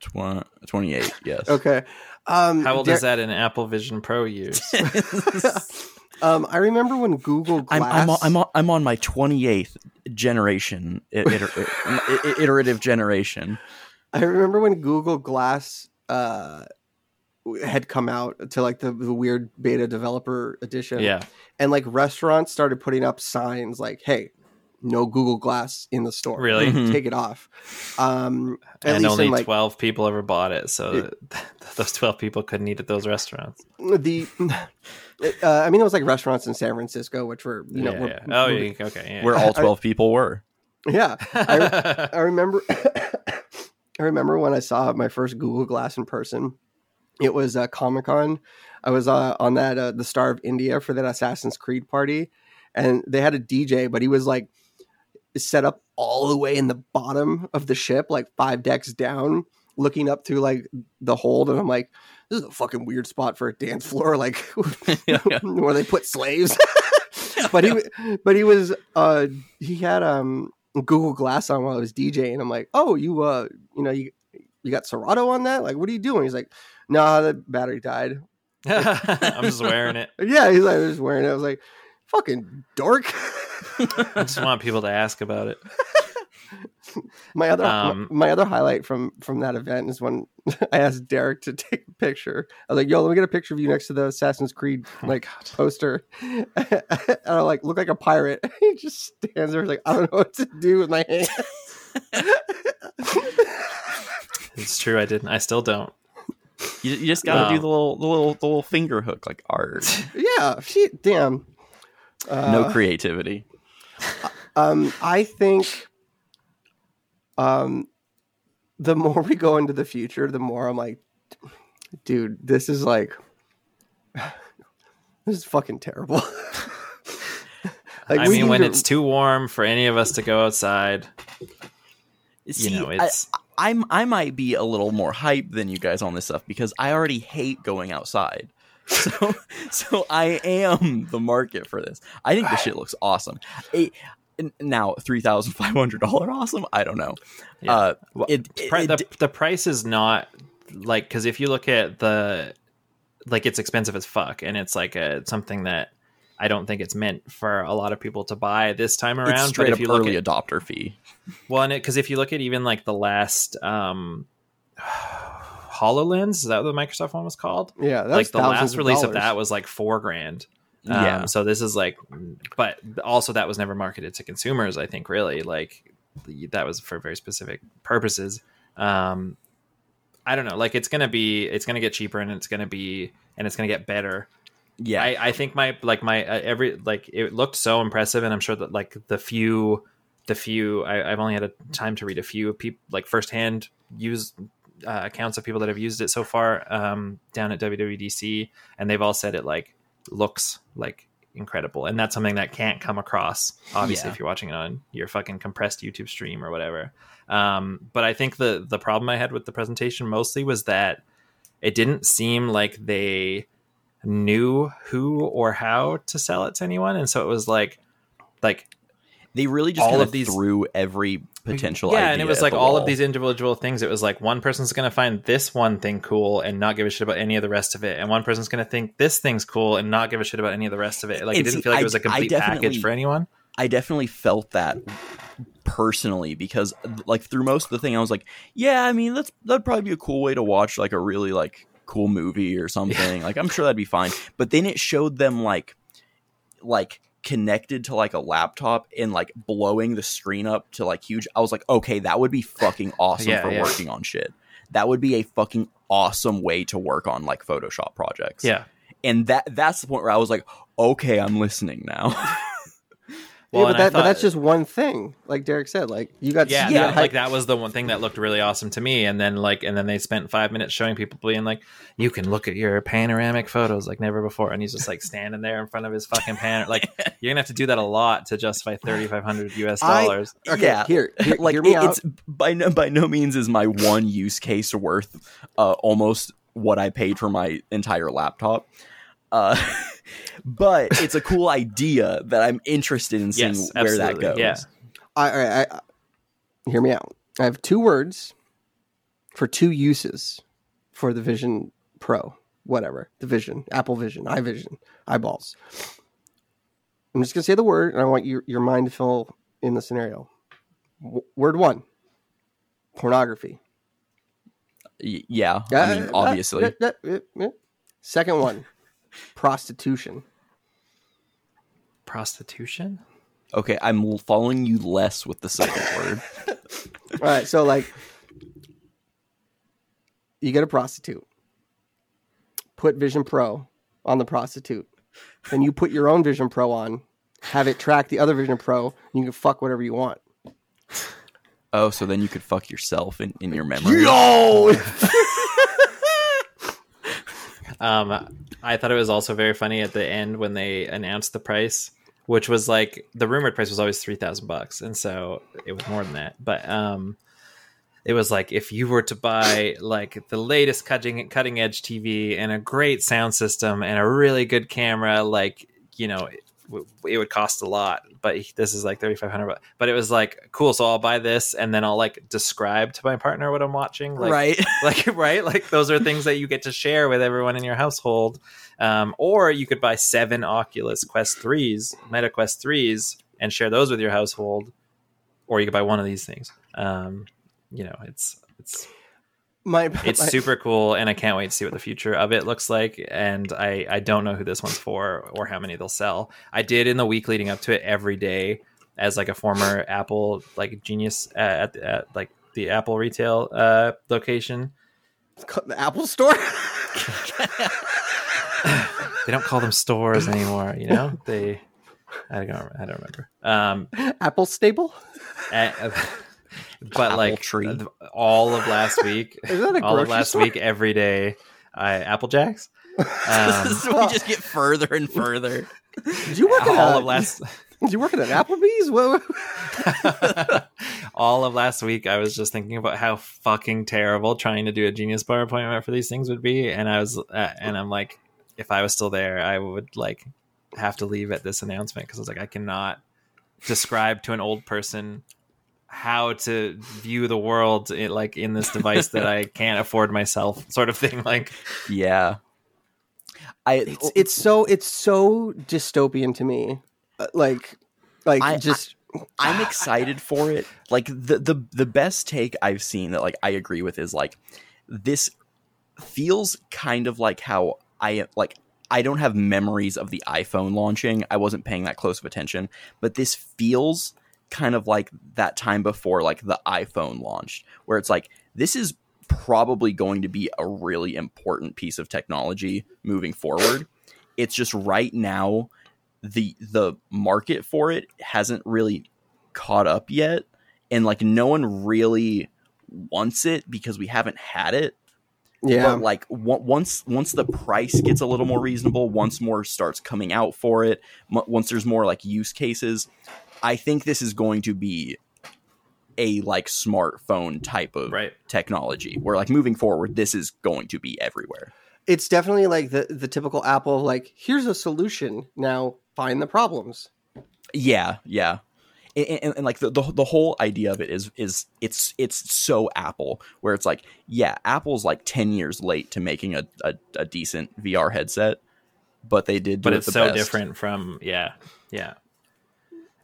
Tw- 28, yes. Okay. Um, how old Dar- is that in apple vision pro use um, I remember when Google I'm Glass. I'm on, I'm on, I'm on my 28th generation iter- i- i- iterative generation. I remember when Google Glass uh, had come out to like the, the weird beta developer edition. yeah And like restaurants started putting up signs like, hey, no Google Glass in the store. Really? Mhm. Take it off. Um, at and least only in like 12 people ever bought it so those 12 people couldn't eat at those restaurants the, uh, I mean, it was like restaurants in San Francisco, which were, you know, yeah, were, yeah. oh were- yeah, okay yeah. Where all 12 people were. yeah. I, I remember I remember when I saw my first Google Glass in person. It was uh, Comic Con. I was uh, on that uh, the Star of India for that Assassin's Creed party, and they had a DJ, but he was like set up all the way in the bottom of the ship, like five decks down, looking up to like the hold, and I'm like, this is a fucking weird spot for a dance floor, like where they put slaves. but he, but he was, uh, he had um Google Glass on while I was DJing. And I'm like, oh, you, uh, you know, you you got Serato on that? Like, what are you doing? He's like, nah, the battery died. i'm just wearing it Yeah, he's like, I was wearing it. I was like, fucking dork. i just want people to ask about it my other Um, my, my other highlight from from that event is when I asked Derek to take a picture. I was like, "Yo, let me get a picture of you next to the Assassin's Creed Oh, like poster." and I like look like a pirate. he just stands there like, "I don't know what to do with my hands." it's true i didn't i still don't You, you just got to Wow. do the little, the little, the little finger hook, like art. yeah, shit, damn. Uh, no creativity. Um, I think, um, the more we go into the future, the more I'm like, dude, this is like, this is fucking terrible. like, i mean when to- it's too warm for any of us to go outside See, you know I- it's I'm I might be a little more hype than you guys on this stuff because I already hate going outside. So so I am the market for this. I think this shit looks awesome. It, now three thousand five hundred dollar awesome. I don't know. Yeah. Uh, Well, it, it- the, the price is not like because if you look at the like it's expensive as fuck and it's like a something that i don't think it's meant for a lot of people to buy this time it's around straight but up if you look early at adopter fee. well because if you look at even like the last um hololens is that what the microsoft one was called? Yeah, that like was the thousands last release of that was like four grand. Um, Yeah. so this is like but also that was never marketed to consumers i think really. Like that was for very specific purposes. Um i don't know. Like it's gonna be it's gonna get cheaper and it's gonna be and it's going to get better. Yeah, I, I think my like my uh, every like it looked so impressive, and I'm sure that like the few the few I, I've only had a time to read a few people like firsthand use uh, accounts of people that have used it so far um, down at WWDC, and they've all said it like looks like incredible, and that's something that can't come across obviously Yeah. if you're watching it on your fucking compressed YouTube stream or whatever. Um, but I think the the problem I had with the presentation mostly was that it didn't seem like they knew who or how to sell it to anyone, and so it was like like they really just all kind of of these- threw every potential. yeah and it was like all wall. of these individual things it was like one person's gonna find this one thing cool and not give a shit about any of the rest of it and one person's gonna think this thing's cool and not give a shit about any of the rest of it like it And didn't see, feel like I- it was a complete package for anyone I definitely felt that personally because like through most of the thing I was like, yeah, I mean that's that'd probably be a cool way to watch like a really like cool movie or something. Like I'm sure that'd be fine. But then it showed them like like connected to like a laptop and like blowing the screen up to like huge. I was like, okay, that would be fucking awesome Yeah, for yeah. working on shit. That would be a fucking awesome way to work on like Photoshop projects. yeah And that that's the point where I was like, okay, I'm listening now. Well, yeah, but, I that, but that's just one thing. Like Derek said, like you got yeah, you that, like that was the one thing that looked really awesome to me and then like and then they spent five minutes showing people being like you can look at your panoramic photos like never before and he's just like standing there in front of his fucking pan like you're gonna have to do that a lot to justify 3500 us I- dollars Okay, yeah, here, here, like hear me it- out. it's by no by no means is my one use case worth uh, almost what I paid for my entire laptop. Uh, but it's a cool idea that I'm interested in seeing Yes, where that goes. yeah. I, I, I, hear me out. I have two words for two uses for the Vision Pro, whatever the Vision, Apple Vision, iVision, eyeballs. I'm just gonna say the word, and I want your your mind to fill in the scenario. W- word one: pornography. Y- yeah, I mean, Uh, obviously. uh, uh, uh, uh. Second one: prostitution. prostitution Okay, I'm following you less with the second word. All right, so like you get a prostitute. Put Vision Pro on the prostitute. Then you put your own Vision Pro on, have it track the other Vision Pro, and you can fuck whatever you want. Oh, so then you could fuck yourself in, in your memory. Yo! Um, I thought it was also very funny at the end when they announced the price, which was like the rumored price was always three thousand bucks, and so it was more than that. But um, it was like if you were to buy like the latest cutting cutting edge TV and a great sound system and a really good camera, like you know. It, would cost a lot, but this is like thirty five hundred. But it was like cool, so I'll buy this, and then I'll like describe to my partner what I'm watching. Like, right? like right like those are things that you get to share with everyone in your household um, or you could buy seven oculus quest 3s meta quest 3s and share those with your household or you could buy one of these things um, you know it's it's My, it's my- super cool and i can't wait to see what the future of it looks like and i i don't know who this one's for or how many they'll sell i did in the week leading up to it every day as like a former apple like genius at, at like the apple retail uh location the Apple Store. they don't call them stores anymore. You know, they. I don't. I don't remember. Um, Apple Staple. eh, but like tree. all of last week, Is that a all of last store? week, every day, I Apple Jacks. Um, so we just get further and further. Did you work at all of last, Did you work at an Applebee's? All of last week, I was just thinking about how fucking terrible trying to do a Genius Bar appointment for these things would be, and I was, uh, and I'm like, if I was still there, I would like have to leave at this announcement because I was like, I cannot describe to an old person how to view the world in, like in this device that I can't afford myself, sort of thing. Like, Yeah. I it's it's so it's so dystopian to me. Uh, Like, like I- just I'm excited for it. Like the the the best take I've seen that like I agree with is like this feels kind of like how I like I don't have memories of the iPhone launching. I wasn't paying that close of attention, but this feels kind of like that time before like the iPhone launched where it's like this is probably going to be a really important piece of technology moving forward. It's just right now the the market for it hasn't really caught up yet and like no one really wants it because we haven't had it Yeah. but like w- once once the price gets a little more reasonable once more starts coming out for it m- once there's more like use cases i think this is going to be a like smartphone type of Right. technology where like moving forward this is going to be everywhere it's definitely like the the typical Apple like here's a solution. Now find the problems. yeah yeah and, and, and, like the, the the whole idea of it is is it's it's so apple where it's like yeah apple's like 10 years late to making a, a, a decent vr headset but they did do but it it's the so best. different from yeah yeah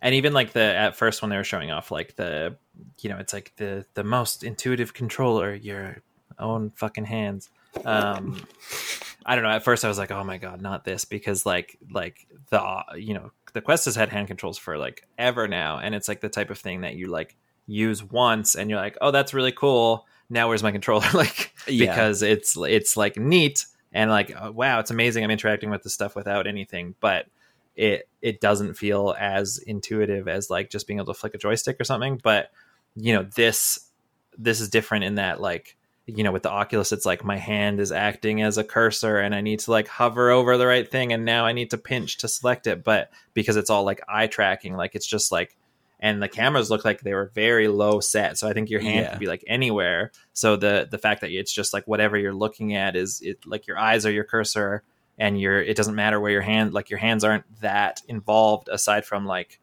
and even like the at first when they were showing off like the you know it's like the the most intuitive controller your own fucking hands. Um i don't know. At first i was like oh my god not this because like like the you know the quest has had hand controls for like ever now. And it's like the type of thing that you like use once and you're like oh that's really cool. Now where's my controller? Like Yeah. because it's it's like neat and like oh, wow it's amazing i'm interacting with the stuff without anything. But it it doesn't feel as intuitive as like just being able to flick a joystick or something but you know this this is different in that like you know with the oculus it's like my hand is acting as a cursor and i need to like hover over the right thing and now i need to pinch to select it but because it's all like eye tracking like it's just like and the cameras look like they were very low set so i think your hand Yeah. could be like anywhere so the the fact that it's just like whatever you're looking at is it like your eyes are your cursor and your it doesn't matter where your hand like your hands aren't that involved aside from like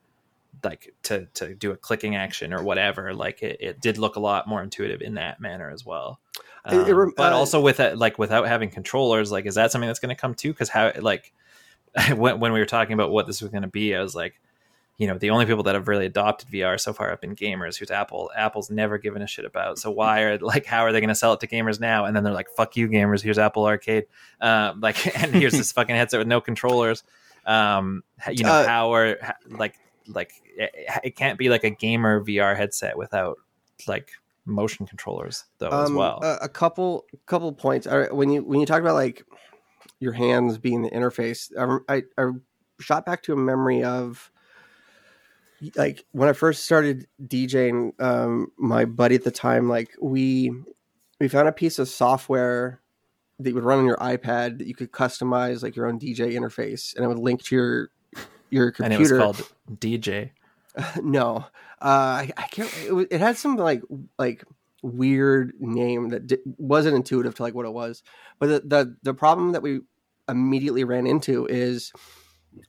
like to to do a clicking action or whatever like it, it did look a lot more intuitive in that manner as well. It- it Um, rem- but uh, also with it, like without having controllers like is that something that's going to come too? Because how like when, when we were talking about what this was going to be i was like you know the only people that have really adopted vr so far have been gamers who's apple. Apple's never given a shit about. So why are like how are they going to sell it to gamers now? And then they're like fuck you gamers. Here's apple arcade. Um like and here's this fucking headset with no controllers. Um you know Uh, how are like like it, it can't be like a gamer vr headset without like motion controllers though as Um, well. a, a couple couple points. Right, when you when you talk about like your hands being the interface, I, I, I shot back to a memory of like when I first started DJing. Um, my buddy at the time, like we we found a piece of software that would run on your iPad that you could customize like your own DJ interface, and it would link to your your computer. and it was called dj no, uh, I, I can't. It, was, it had some like like weird name that di- wasn't intuitive to like what it was. But the, the the problem that we immediately ran into is,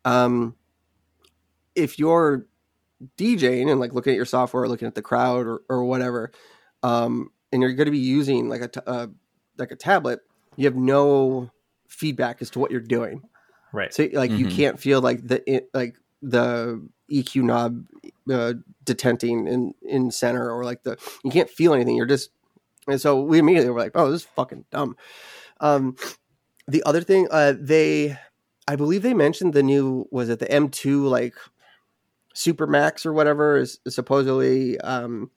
um, if you're DJing and like looking at your software, looking at the crowd or or whatever, um, and you're going to be using like a t- uh, like a tablet, you have no feedback as to what you're doing. right So like you Mhm. can't feel like the it, like the EQ knob uh, detenting in in center or like the you can't feel anything. You're just and so we immediately were like, oh, this is fucking dumb. Um, the other thing, uh, they I believe they mentioned the new was it the M2 like Super Max or whatever is, is supposedly um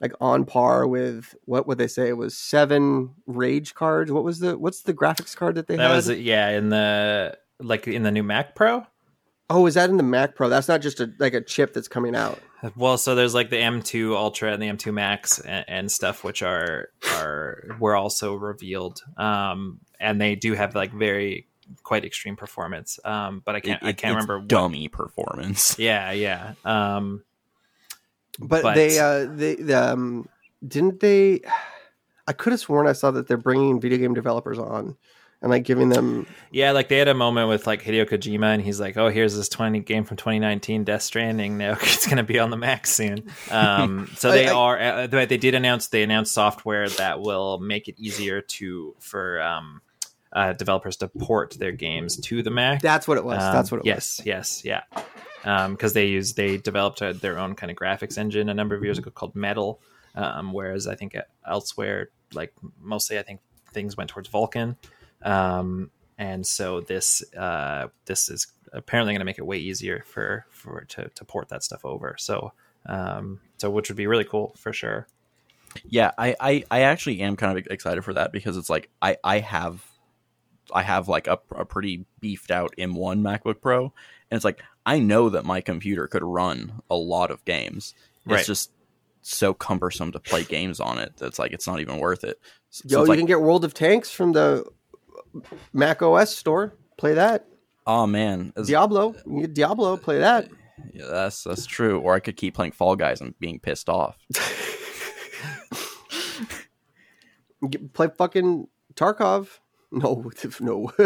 like on par with what would they say it was seven rage cards. What was the what's the graphics card that they that had? was yeah in the like in the new mac pro Oh, is that in the Mac Pro? That's not just a like a chip that's coming out. Well, so there's like the M2 Ultra and the M2 Max and, and stuff, which are are were also revealed, um, and they do have like very quite extreme performance. Um, but I can't It- I can't it's remember. What, dummy performance. yeah, yeah. Um, But, But- they uh they um didn't they I could have sworn I saw that they're bringing video game developers on and like giving them yeah, like they had a moment with like Hideo Kojima, and he's like, "Oh, here's this 20 game from 2019, Death Stranding. Now it's going to be on the mac soon." Um, so I- they I- are. Uh, they they did announce they announced software that will make it easier to for um, uh, developers to port their games to the Mac. that's what it was. Um, that's what it was. yes, yes, yeah. Because they use they developed a, their own kind of graphics engine a number of years ago called Metal, um, whereas I think elsewhere, like mostly, I think things went towards Vulkan, um, and so this uh, this is apparently going to make it way easier for for to, to port that stuff over. So um, so which would be really cool for sure. Yeah, I, I, I actually am kind of excited for that because it's like I, I have I have like a, a pretty beefed out M1 MacBook Pro, and it's like I know that my computer could run a lot of games. It's Right. just so cumbersome to play games on it that's like it's not even worth it. So, Yo, you like, can get World of Tanks from the Mac OS store. Play that. oh man, is- Diablo. You get Diablo. Play that. yeah, that's that's true. Or I could keep playing Fall Guys and being pissed off. Play fucking Tarkov. No, no.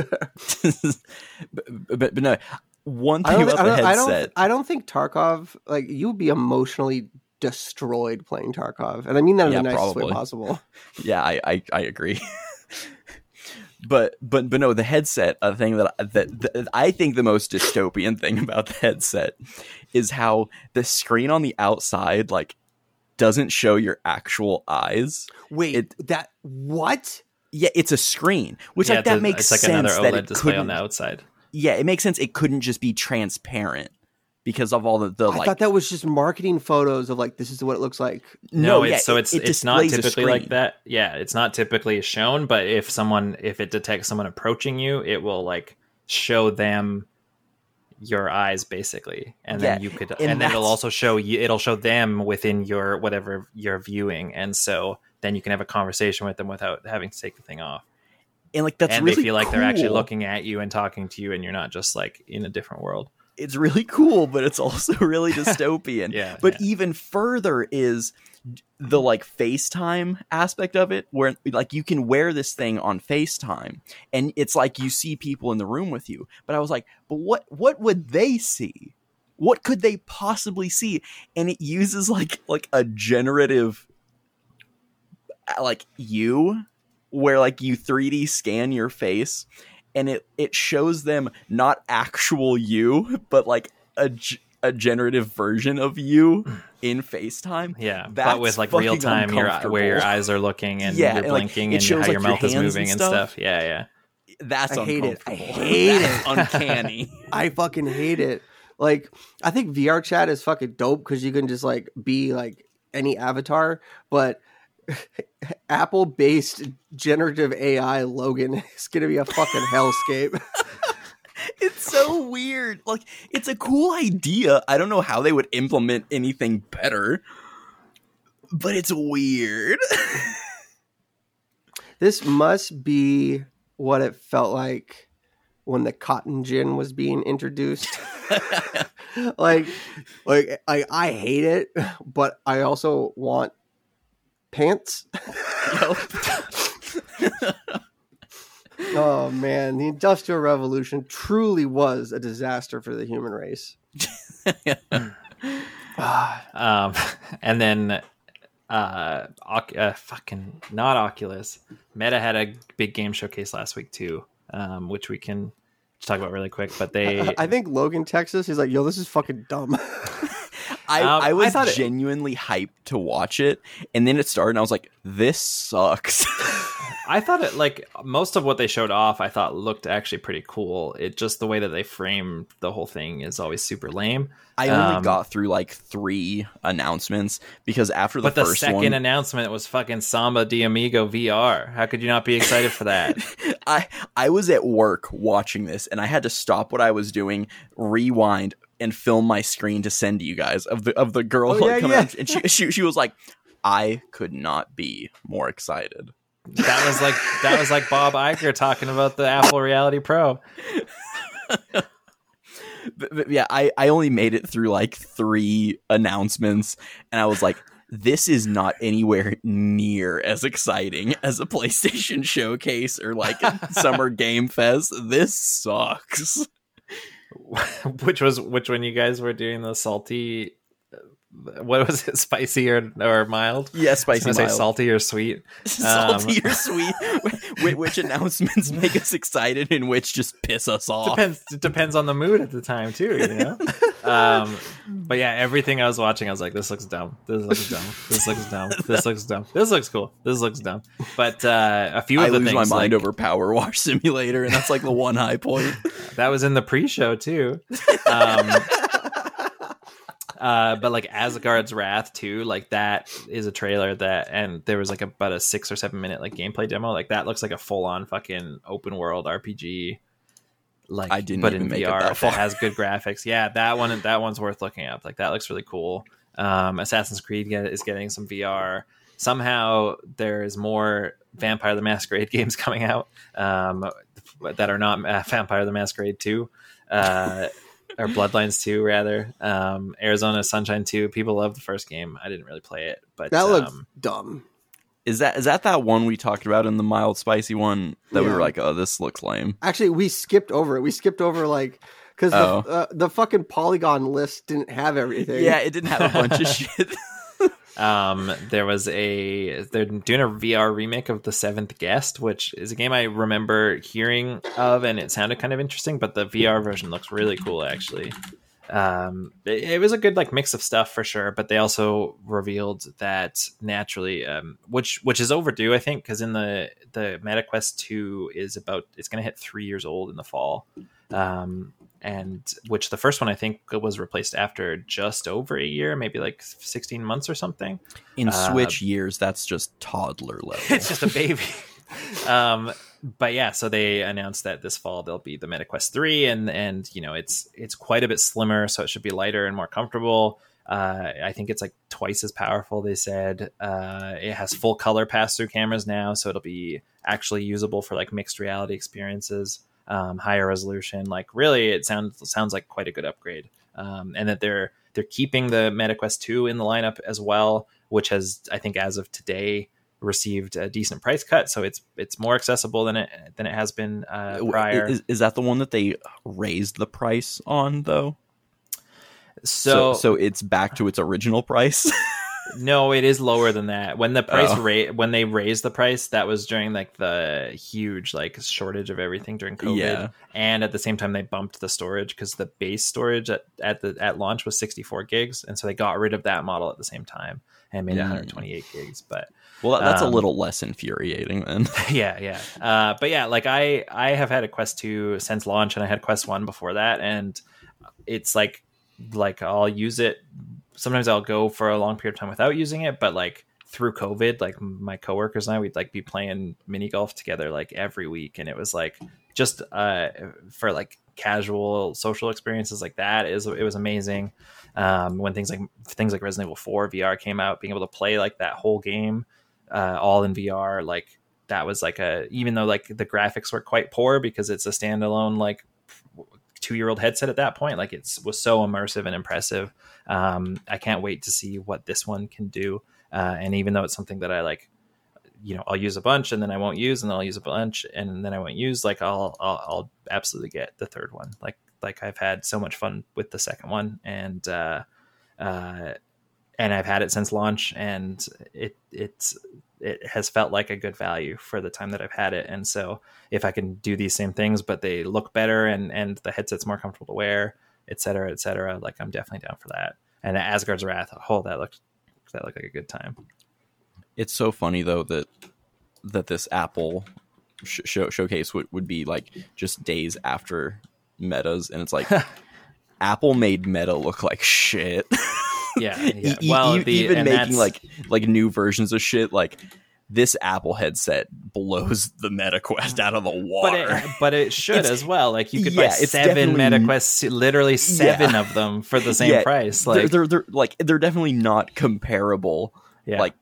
but, but, but no, one thing about I, the don't, I, don't, headset. I don't think Tarkov, like, you would be emotionally destroyed playing Tarkov. And I mean that in Yeah, the nicest way possible. yeah, I I, I agree. but but but no, the headset. A thing that that, that I think the most dystopian thing about the headset is how the screen on the outside like doesn't show your actual eyes. Wait, It- that, what? Yeah, it's a screen, which Yeah, like that a- makes it's like sense another that OLED it display on couldn't. the outside. Yeah, it makes sense. It couldn't just be transparent because of all the, the I like. thought that was just marketing photos of, like, this is what it looks like. No, yeah, it's, so it's it it's not typically like that. Yeah, it's not typically shown, but if someone if it detects someone approaching you, it will like show them your eyes basically, and then you could, and and, then it'll also show you, it'll show them within your whatever you're viewing, and so then you can have a conversation with them without having to take the thing off, and like that's and really they feel like they're actually looking at you and talking to you, and you're not just like in a different world. it's really cool, but it's also really dystopian. Yeah, But yeah. even further is the like FaceTime aspect of it, where like you can wear this thing on FaceTime, and it's like you see people in the room with you. But I was like, but what what would they see? What could they possibly see? And it uses like like a generative Uh, like you where like you 3D scan your face and it it shows them not actual you but like a g- a generative version of you mm. in FaceTime. Yeah, That's but with like real time, your uh, where your eyes are looking and Yeah, you're and, blinking it and shows, how like, your your mouth is moving and and stuff. stuff. Yeah, yeah. That's I hate it. I hate it. uncanny. I fucking hate it. Like, I think VR chat is fucking dope because you can just like be like any avatar, but Apple based generative AI Llogan is gonna be a fucking hellscape. it's so weird. Like it's a cool idea. I don't know how they would implement anything better. But it's weird. this must be what it felt like when the cotton gin was being introduced. like, like I, I hate it, but I also want pants. Oh man, the Industrial Revolution truly was a disaster for the human race. Um, and then uh, Oc- uh, fucking not Oculus. Meta had a big game showcase last week too, um, which we can talk about really quick. But they, I think Llogan, Texas, he's like, "Yo, this is fucking dumb." I, Um, I I was it- genuinely hyped to watch it, and then it started, and I was like, "This sucks." I thought it like most of what they showed off. I thought looked actually pretty cool. It just the way that they framed the whole thing is always super lame. I only Um, got through like three announcements because after the But the first second one, announcement was fucking Samba de Amigo VR. How could you not be excited for that? I I was at work watching this, and I had to stop what I was doing, rewind, and film my screen to send to you guys of the of the girl Oh, like, yeah, coming yeah. and she, she she was like, "I could not be more excited." That was like that was like Bob Iger talking about the Apple Reality Pro. But, but yeah, I I only made it through like three announcements, and I was like. This is not anywhere near as exciting as a PlayStation showcase or like Summer Game Fest. This sucks. which was which when you guys were doing the salty what was it spicy or or mild? Yeah, I was spicy gonna say salty or sweet. Salty or sweet. Which, announcements make us excited and which just piss us off? Depends it depends on the mood at the time too you know? Um but yeah everything i was watching i was like this looks dumb. This looks dumb. This looks dumb. This looks dumb. This looks cool. This looks dumb. But uh a few of i the lose things my mind like, over power wash simulator and that's like the one high point. That was in the pre-show too. Um uh, but like Asgard's Wrath too, like that is a trailer that, and there was like about a six or seven minute like gameplay demo. Like that looks like a full on fucking open world RPG. Like I didn't but even in make it VR that that has good graphics. Yeah, that one that one's worth looking up. Like that looks really cool. Um, Assassin's Creed get, is getting some VR. Somehow there's more Vampire the Masquerade games coming out um, that are not uh, Vampire the Masquerade 2 uh, or Bloodlines 2 rather. Um, Arizona Sunshine 2. People love the first game. I didn't really play it, but That looks um, dumb. Is that is that that one we talked about in the mild spicy one that we were like, oh, this looks lame. Actually, we skipped over it. We skipped over like because Oh. the uh, the fucking polygon list didn't have everything. Yeah, it didn't have a bunch of shit. Um, there was a they're doing a VR remake of The Seventh Guest, which is a game I remember hearing of, and it sounded kind of interesting. But the VR version looks really cool, actually. Um, it, it was a good like mix of stuff for sure, but they also revealed that naturally, um, which which is overdue, I think, because in the the MetaQuest two is about it's going to hit three years old in the fall. Um, and which the first one I think was replaced after just over a year, maybe like 16 months or something. In Uh, Switch years, that's just toddler level. it's just a baby. um, but yeah, so they announced that this fall there'll be the MetaQuest three, and and you know it's it's quite a bit slimmer, so it should be lighter and more comfortable. Uh, I think it's like twice as powerful. They said uh, it has full color pass through cameras now, so it'll be actually usable for like mixed reality experiences, um, higher resolution. Like really, it sounds sounds like quite a good upgrade. Um, and that they're they're keeping the MetaQuest two in the lineup as well, which has I think as of today received a decent price cut, so it's it's more accessible than it than it has been uh, prior. Is, is that the one that they raised the price on though? so, so, so it's back to its original price. no, it is lower than that. When the price Oh. rate when they raised the price, that was during like the huge like shortage of everything during COVID, Yeah. and at the same time they bumped the storage because the base storage at, at the at launch was 64 gigs, and so they got rid of that model at the same time and made it Mm. 128 gigs. But well, that's a Um, little less infuriating then. yeah yeah uh, but yeah like i i have had a quest 2 since launch and i had quest 1 before that and it's like like i'll use it sometimes i'll go for a long period of time without using it but like through covid like my coworkers and i we'd like be playing mini golf together like every week and it was like just uh for like casual social experiences like that is it was amazing um when things like things like resident evil 4 vr came out being able to play like that whole game uh, all in VR. Like that was like a even though like the graphics were quite poor because it's a standalone like two year old headset at that point. Like it was so immersive and impressive. Um, I can't wait to see what this one can do. Uh, and even though it's something that I like, you know, I'll use a bunch and then I won't use, and then I'll use a bunch and then I won't use. Like I'll I'll, I'll absolutely get the third one. Like like I've had so much fun with the second one and. uh uh and I've had it since launch, and it it's it has felt like a good value for the time that I've had it. And so, if I can do these same things, but they look better, and and the headset's more comfortable to wear, et cetera, et cetera, like I'm definitely down for that. And Asgard's Wrath, oh, that looked that looked like a good time. it's so funny though that that this Apple sh- show- showcase would, would be like just days after Meta's, and it's like Apple made Meta look like shit. Yeah, yeah. well, e- the, even making like like new versions of shit like this Apple headset blows the Meta Quest out of the But water. it, but it should It's- as well. Like you could yeah, buy it's seven MetaQuests, literally seven Yeah. of them for the same Yeah, price. they're, Like they're, they're like they're definitely not comparable yeah. like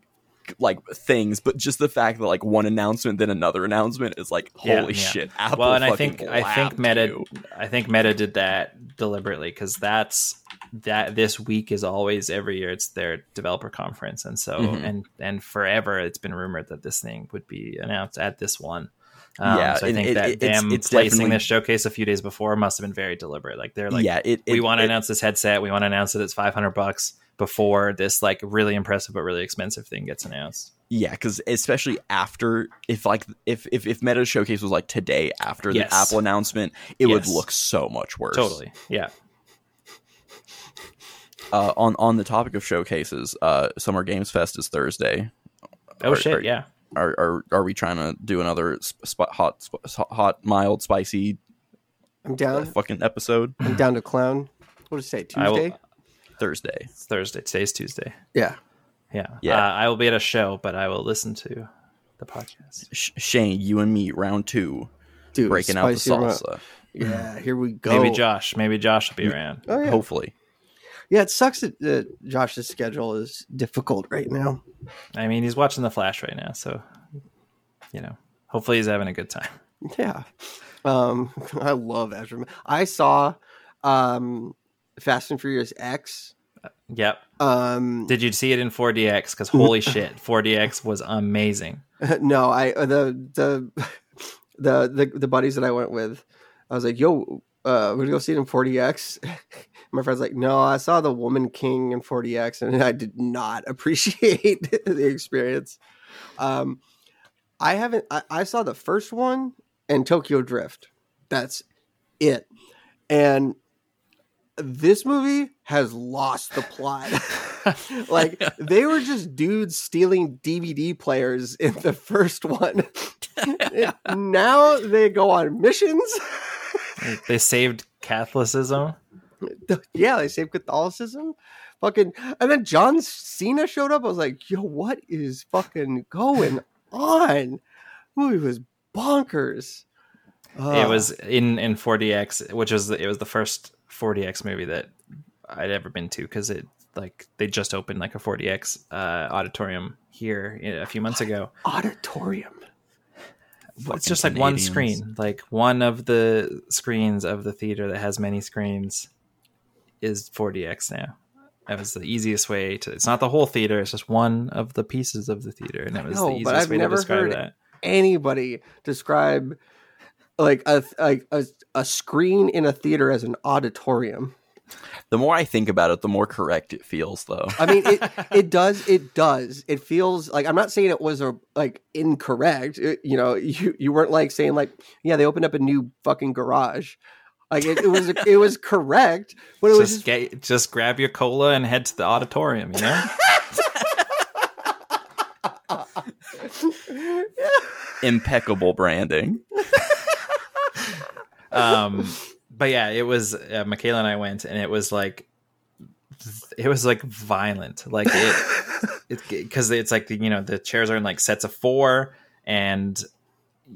like things, but just the fact that like one announcement then another announcement is like holy yeah. shit. Apple well, and I think I think Meta you. I think Meta did that deliberately because that's that this week is always every year it's their developer conference, and so Mhm. and and forever it's been rumored that this thing would be announced at this one. Um, Yeah, so I think it- that it- it's- them it's placing this showcase a few days before must have been very deliberate. Like they're like, yeah, it, we want to announce this headset, we want to announce that it's five hundred bucks before this like really impressive but really expensive thing gets announced. Yeah, because especially after if like if if if Meta's showcase was like today after Yes. the Apple announcement, it would look so much worse. Totally, yeah. Uh, on on the topic of showcases, uh, Summer Games Fest is Thursday. Oh Are- shit, are- yeah. Are are are we trying to do another sp- spot hot sp- hot mild spicy I'm uh, down. fucking episode? I'm down to clown. What did it say? I will- Tuesday. Thursday. It's Thursday. Today's Tuesday. Yeah. Yeah. Yeah. Uh, I will be at a show, but I will listen to the podcast. Sh- Shane, you and me, round two, Dude, breaking out the spicy remote. salsa. Yeah, here we go. Maybe Josh. Maybe Josh will be around. Oh yeah. Hopefully, Yeah, it sucks that uh, Josh's schedule is difficult right now. I mean, he's watching The Flash right now, so you know, hopefully he's having a good time. Yeah. Um, I love Ezra. I saw um, Fast and Furious X. Yep. Um, Did you see it in 4DX? Because holy shit, 4DX was amazing. no, I uh, the the the the the buddies that I went with, I was like, "Yo, uh, we're gonna go see it in 4DX." My friend's like, "No, I saw the Woman King in 4DX, and I did not appreciate the experience." Um, I haven't. I, I saw the first one and Tokyo Drift. That's it, and this movie has lost the plot. like they were just dudes stealing DVD players in the first one. now they go on missions. They saved Catholicism. yeah, they saved Catholicism. Fucking and then John Cena showed up. I was like, yo, what is fucking going on? Movie was bonkers. it Uh, was in in 4DX, which was the, it was the first 4DX movie that I'd ever been to because it like they just opened like a 4DX uh, auditorium here a few months ago. auditorium. it's just like one screen, like one of the screens of the theater that has many screens is 4DX now. That was the easiest way to. It's not the whole theater; it's just one of the pieces of the theater, and it was know, the easiest way never to describe heard that. Anybody describe like a like a, a screen in a theater as an auditorium? the more I think about it, the more correct it feels. Though I mean, it it does it does it feels like I'm not saying it was a like incorrect. It- you know, you you weren't like saying like yeah they opened up a new fucking garage. Like it, it was it was correct, but it was Just just, get, just grab your cola and head to the auditorium. You know. impeccable branding. um but yeah it was uh, michaela and i went and it was like it was like violent like it it because it's like the you know the chairs are in like sets of four and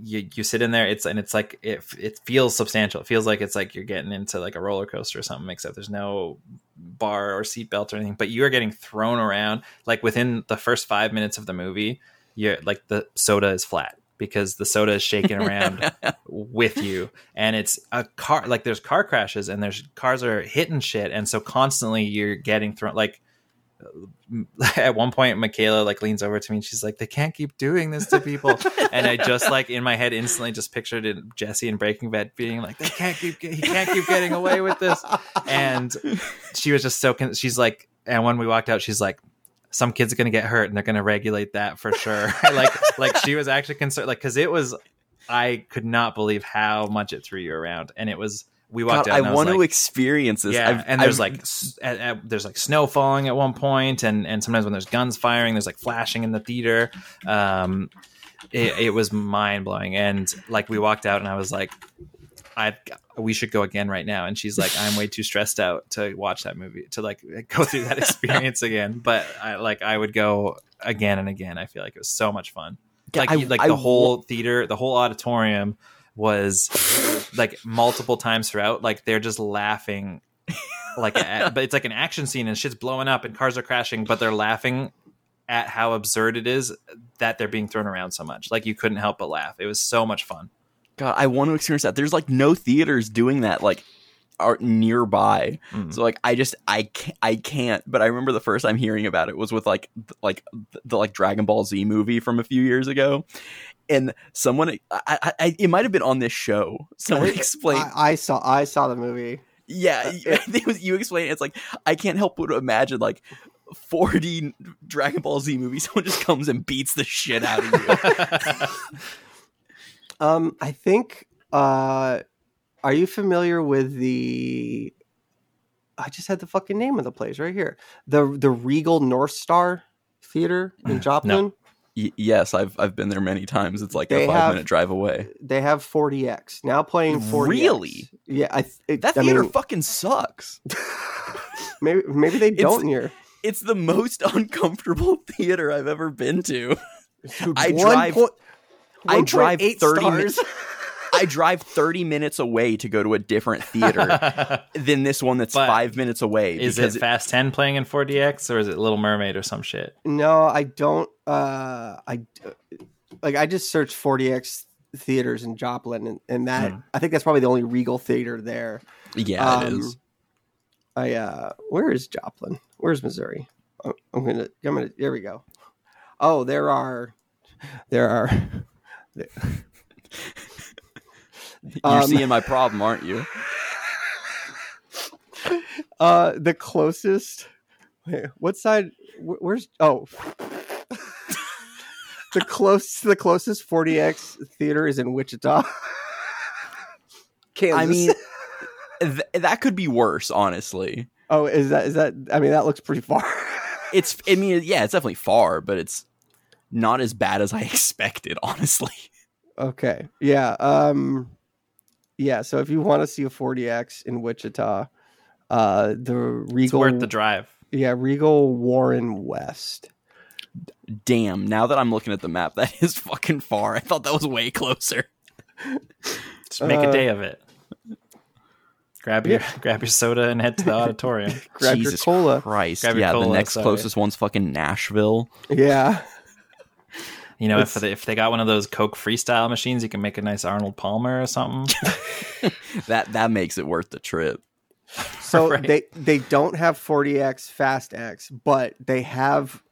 you you sit in there it's and it's like it it feels substantial. It feels like it's like you're getting into like a roller coaster or something except there's no bar or seatbelt or anything but you are getting thrown around like within the first five minutes of the movie you're like the soda is flat because the soda is shaking around with you. And it's a car like there's car crashes and there's cars are hitting shit. And so constantly you're getting thrown like at one point michaela like leans over to me and she's like they can't keep doing this to people. And i just like in my head instantly just pictured it jesse in breaking bad being like they can't keep he can't keep getting away with this. And she was just so con- she's like and when we walked out she's like some kids are going to get hurt and they're going to regulate that for sure. Like like she was actually concerned like because it was i could not believe how much it threw you around. And it was we walked God, out I I want to experience this. yeah I've- and there's I've- like s- at, at- there's like snow falling at one point and and sometimes when there's guns firing there's like flashing in the theater. Um it, it was mind-blowing. And like we walked out and i was like i we should go again right now. And she's like i'm way too stressed out to watch that movie to like go through that experience again. But i like i would go again and again. I feel like it was so much fun. Yeah, like I- like I the wa- whole theater the whole auditorium was like multiple times throughout like they're just laughing like at, but it's like an action scene and shit's blowing up and cars are crashing but they're laughing at how absurd it is that they're being thrown around so much like you couldn't help but laugh it was so much fun God, I want to experience that. There's like no theaters doing that like are nearby. Mm. So like I just I can't, I can't. But I remember the first time hearing about it was with like like the like Dragon Ball Z movie from a few years ago, and someone I, I, I it might have been on this show. Someone explained. I, I saw I saw the movie. yeah, I think it was you explained. It's like I can't help but imagine like. 4D Dragon Ball Z movies. someone just comes and beats the shit out of you. Um, I think. Uh, are you familiar with the? I just had the fucking name of the place right here. The the Regal North Star Theater in Joplin. Y- yes, I've I've been there many times. It's like They a five have- minute drive away. They have 4DX now playing 4DX. Really? Yeah, I. It, That I theater mean, fucking sucks. maybe maybe they don't near. It's the most uncomfortable theater I've ever been to. Dude, I drive- point- I drive 1.8 30 stars. I drive 30 minutes away to go to a different theater than this one that's But five minutes away. is it Fast 10 playing in 4DX or is it Little Mermaid or some shit? No, I don't. Uh, I like. I just searched 4DX theaters in Joplin, and, and that Hmm. I think that's probably the only Regal theater there. Yeah, it Um, is. I uh, where is Joplin? Where's Missouri? I'm gonna. I'm gonna. There we go. Oh, there are. There are. You're um, seeing my problem, aren't you? Uh, the closest. Wait, what side? wh- Where's? Oh, the close. The closest 4DX theater is in Wichita. Kansas. I mean, th- that could be worse, honestly. oh, is that is that? I mean, that looks pretty far. It's, I mean, yeah, it's definitely far, but it's not as bad as I expected, honestly. okay, yeah, um, yeah. So if you want to see a 4DX in Wichita, uh, the It's Regal, worth the drive. yeah, Regal Warren West. Damn, now that I'm looking at the map, that is fucking far. I thought that was way closer. Just make Uh, a day of it. Grab your grab your soda and head to the auditorium. Grab Jesus your cola. Christ. Grab your yeah, the next sorry. closest one's fucking Nashville. Yeah, You know, if they, if they got one of those Coke freestyle machines, you can make a nice Arnold Palmer or something. That that makes it worth the trip. So Right. they they don't have 4DX Fast X, but they have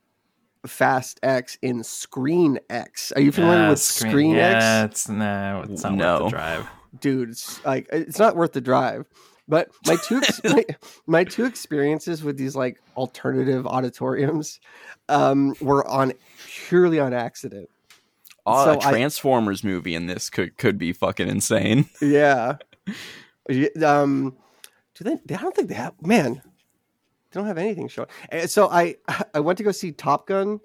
Fast X in Screen X. Are you familiar Uh, with Screen, yeah, X? it's no, it's not No. worth the drive. Dude, it's like it's not worth the drive. But my two ex- my, my two experiences with these like alternative auditoriums um, were on purely on accident. Oh, So a I- Transformers movie in this could could be fucking insane. Yeah. Um, do they? I don't think they have. Man, they don't have anything showing. And so I I went to go see Top Gun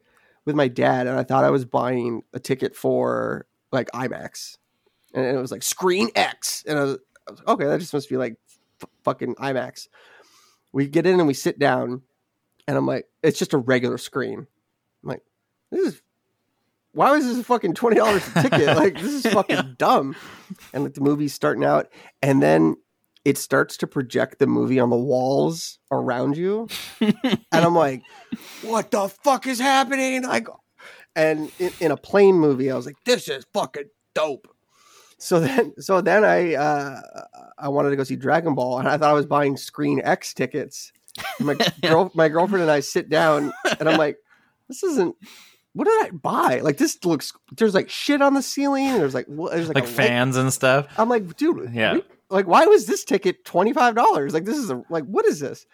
with my dad, and I thought I was buying a ticket for like IMAX, and it was like Screen X, and I was, I was okay. That just must be like f- fucking IMAX. We get in and we sit down, and I'm like, it's just a regular screen. I'm like, this is. Why was this a fucking twenty dollars a ticket? Like this is fucking dumb and like the movie's starting out and then it starts to project the movie on the walls around you and i'm like what the fuck is happening like and in, in a plane movie i was like this is fucking dope so then so then i uh i wanted to go see dragon ball and i thought i was buying screen x tickets my girl my girlfriend and i sit down and i'm like this isn't what did I buy? Like this looks. There's like shit on the ceiling. There's like what? There's like, Like light- fans and stuff. I'm like, dude, Yeah. we- like, why was this ticket twenty five dollars? Like, this is a like, what is this?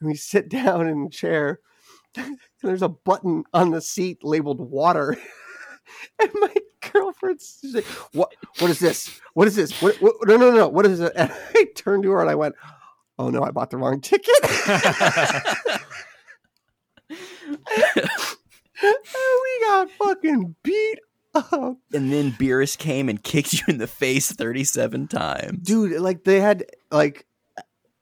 And we sit down in a chair. and there's a button on the seat labeled water. and my girlfriend's she's like, what? What is this? What is this? What, what? No, no, no. What is it? And I turned to her and I went, oh no, I bought the wrong ticket. and we got fucking beat up. and then Beerus came and kicked you in the face 37 times. dude like they had like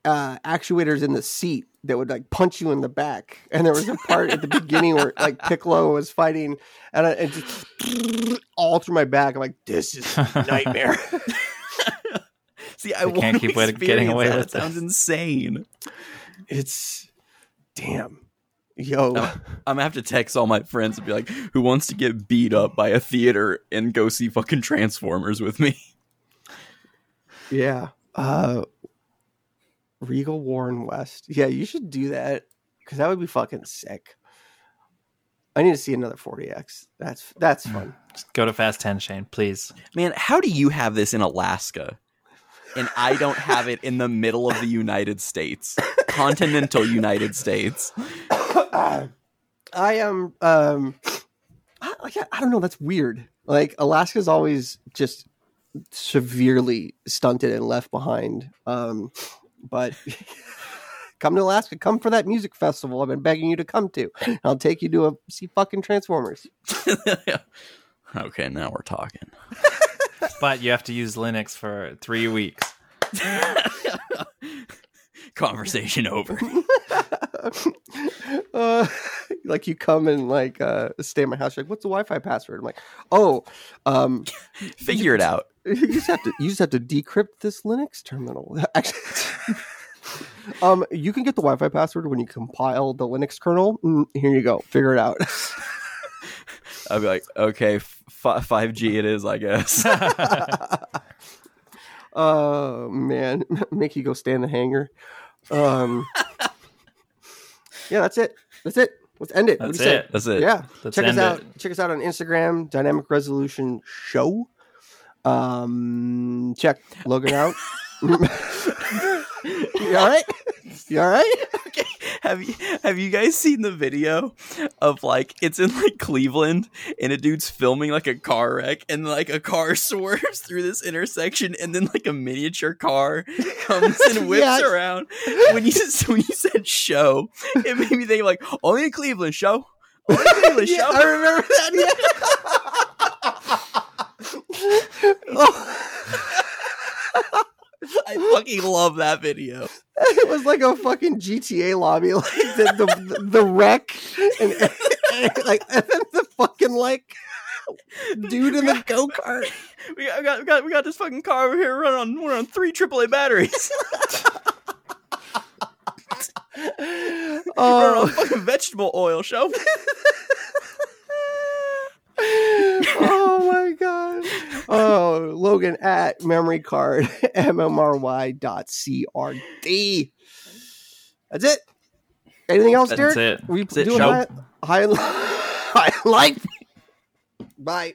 uh actuators in the seat that would like punch you in the back. And there was a part at the beginning where like piccolo was fighting and I, it just all through my back. I'm like this is a nightmare. See, I They can't keep away- getting away experience that. with It sounds insane. it's damn. Yo. I'm gonna have to text all my friends and be like, "Who wants to get beat up by a theater and go see fucking Transformers with me?" yeah. Uh regal warren west. Yeah you should do that because that would be fucking sick. I need to see another 4DX that's that's fun. Just go to Fast 10, Shane, please. Man, how do you have this in Alaska? And I don't have it in the middle of the United States, continental United States. I am um I, I don't know that's weird. Like alaska's always just severely stunted and left behind. Um but come to alaska come for that music festival i've been begging you to come to i'll take you to a see fucking transformers okay, now we're talking. But you have to use Linux for three weeks. Conversation over. uh, like you come and like uh, stay at my house. You're like, what's the Wi-Fi password? I'm like, oh, um, Figure it out. You just have to you just have to decrypt this Linux terminal. Actually, um, you can get the Wi-Fi password when you compile the Linux kernel. Mm, here you go. Figure it out. I'll be like, okay, five G it is, I guess. Oh man, make you go stay in the hangar. Um, yeah, that's it. That's it. Let's end it. That's you say? it. That's it. Yeah, Let's check us out. it. Check us out on Instagram, Dynamic Resolution Show. Um, check Llogan out. you all right? You all right? Okay. Have you have you guys seen the video of like it's in like Cleveland and a dude's filming like a car wreck and like a car swerves through this intersection and then like a miniature car comes and whips Yes. around. When you when you said show, it made me think like only in Cleveland show. Only in Cleveland Yeah, show. I remember that. Yeah. Oh, I fucking love that video. it was like a fucking GTA lobby, like the the, the wreck and, and like and then the fucking like dude in the go kart. We got, we got we got we got this fucking car over here running on running on three AAA batteries. Oh, fucking vegetable oil show. oh my god. Oh, Llogan at memory card mmry dot crd. That's it. Anything else, That's Derek? it. We That's it, doing show. that? High, high life. Bye. Bye.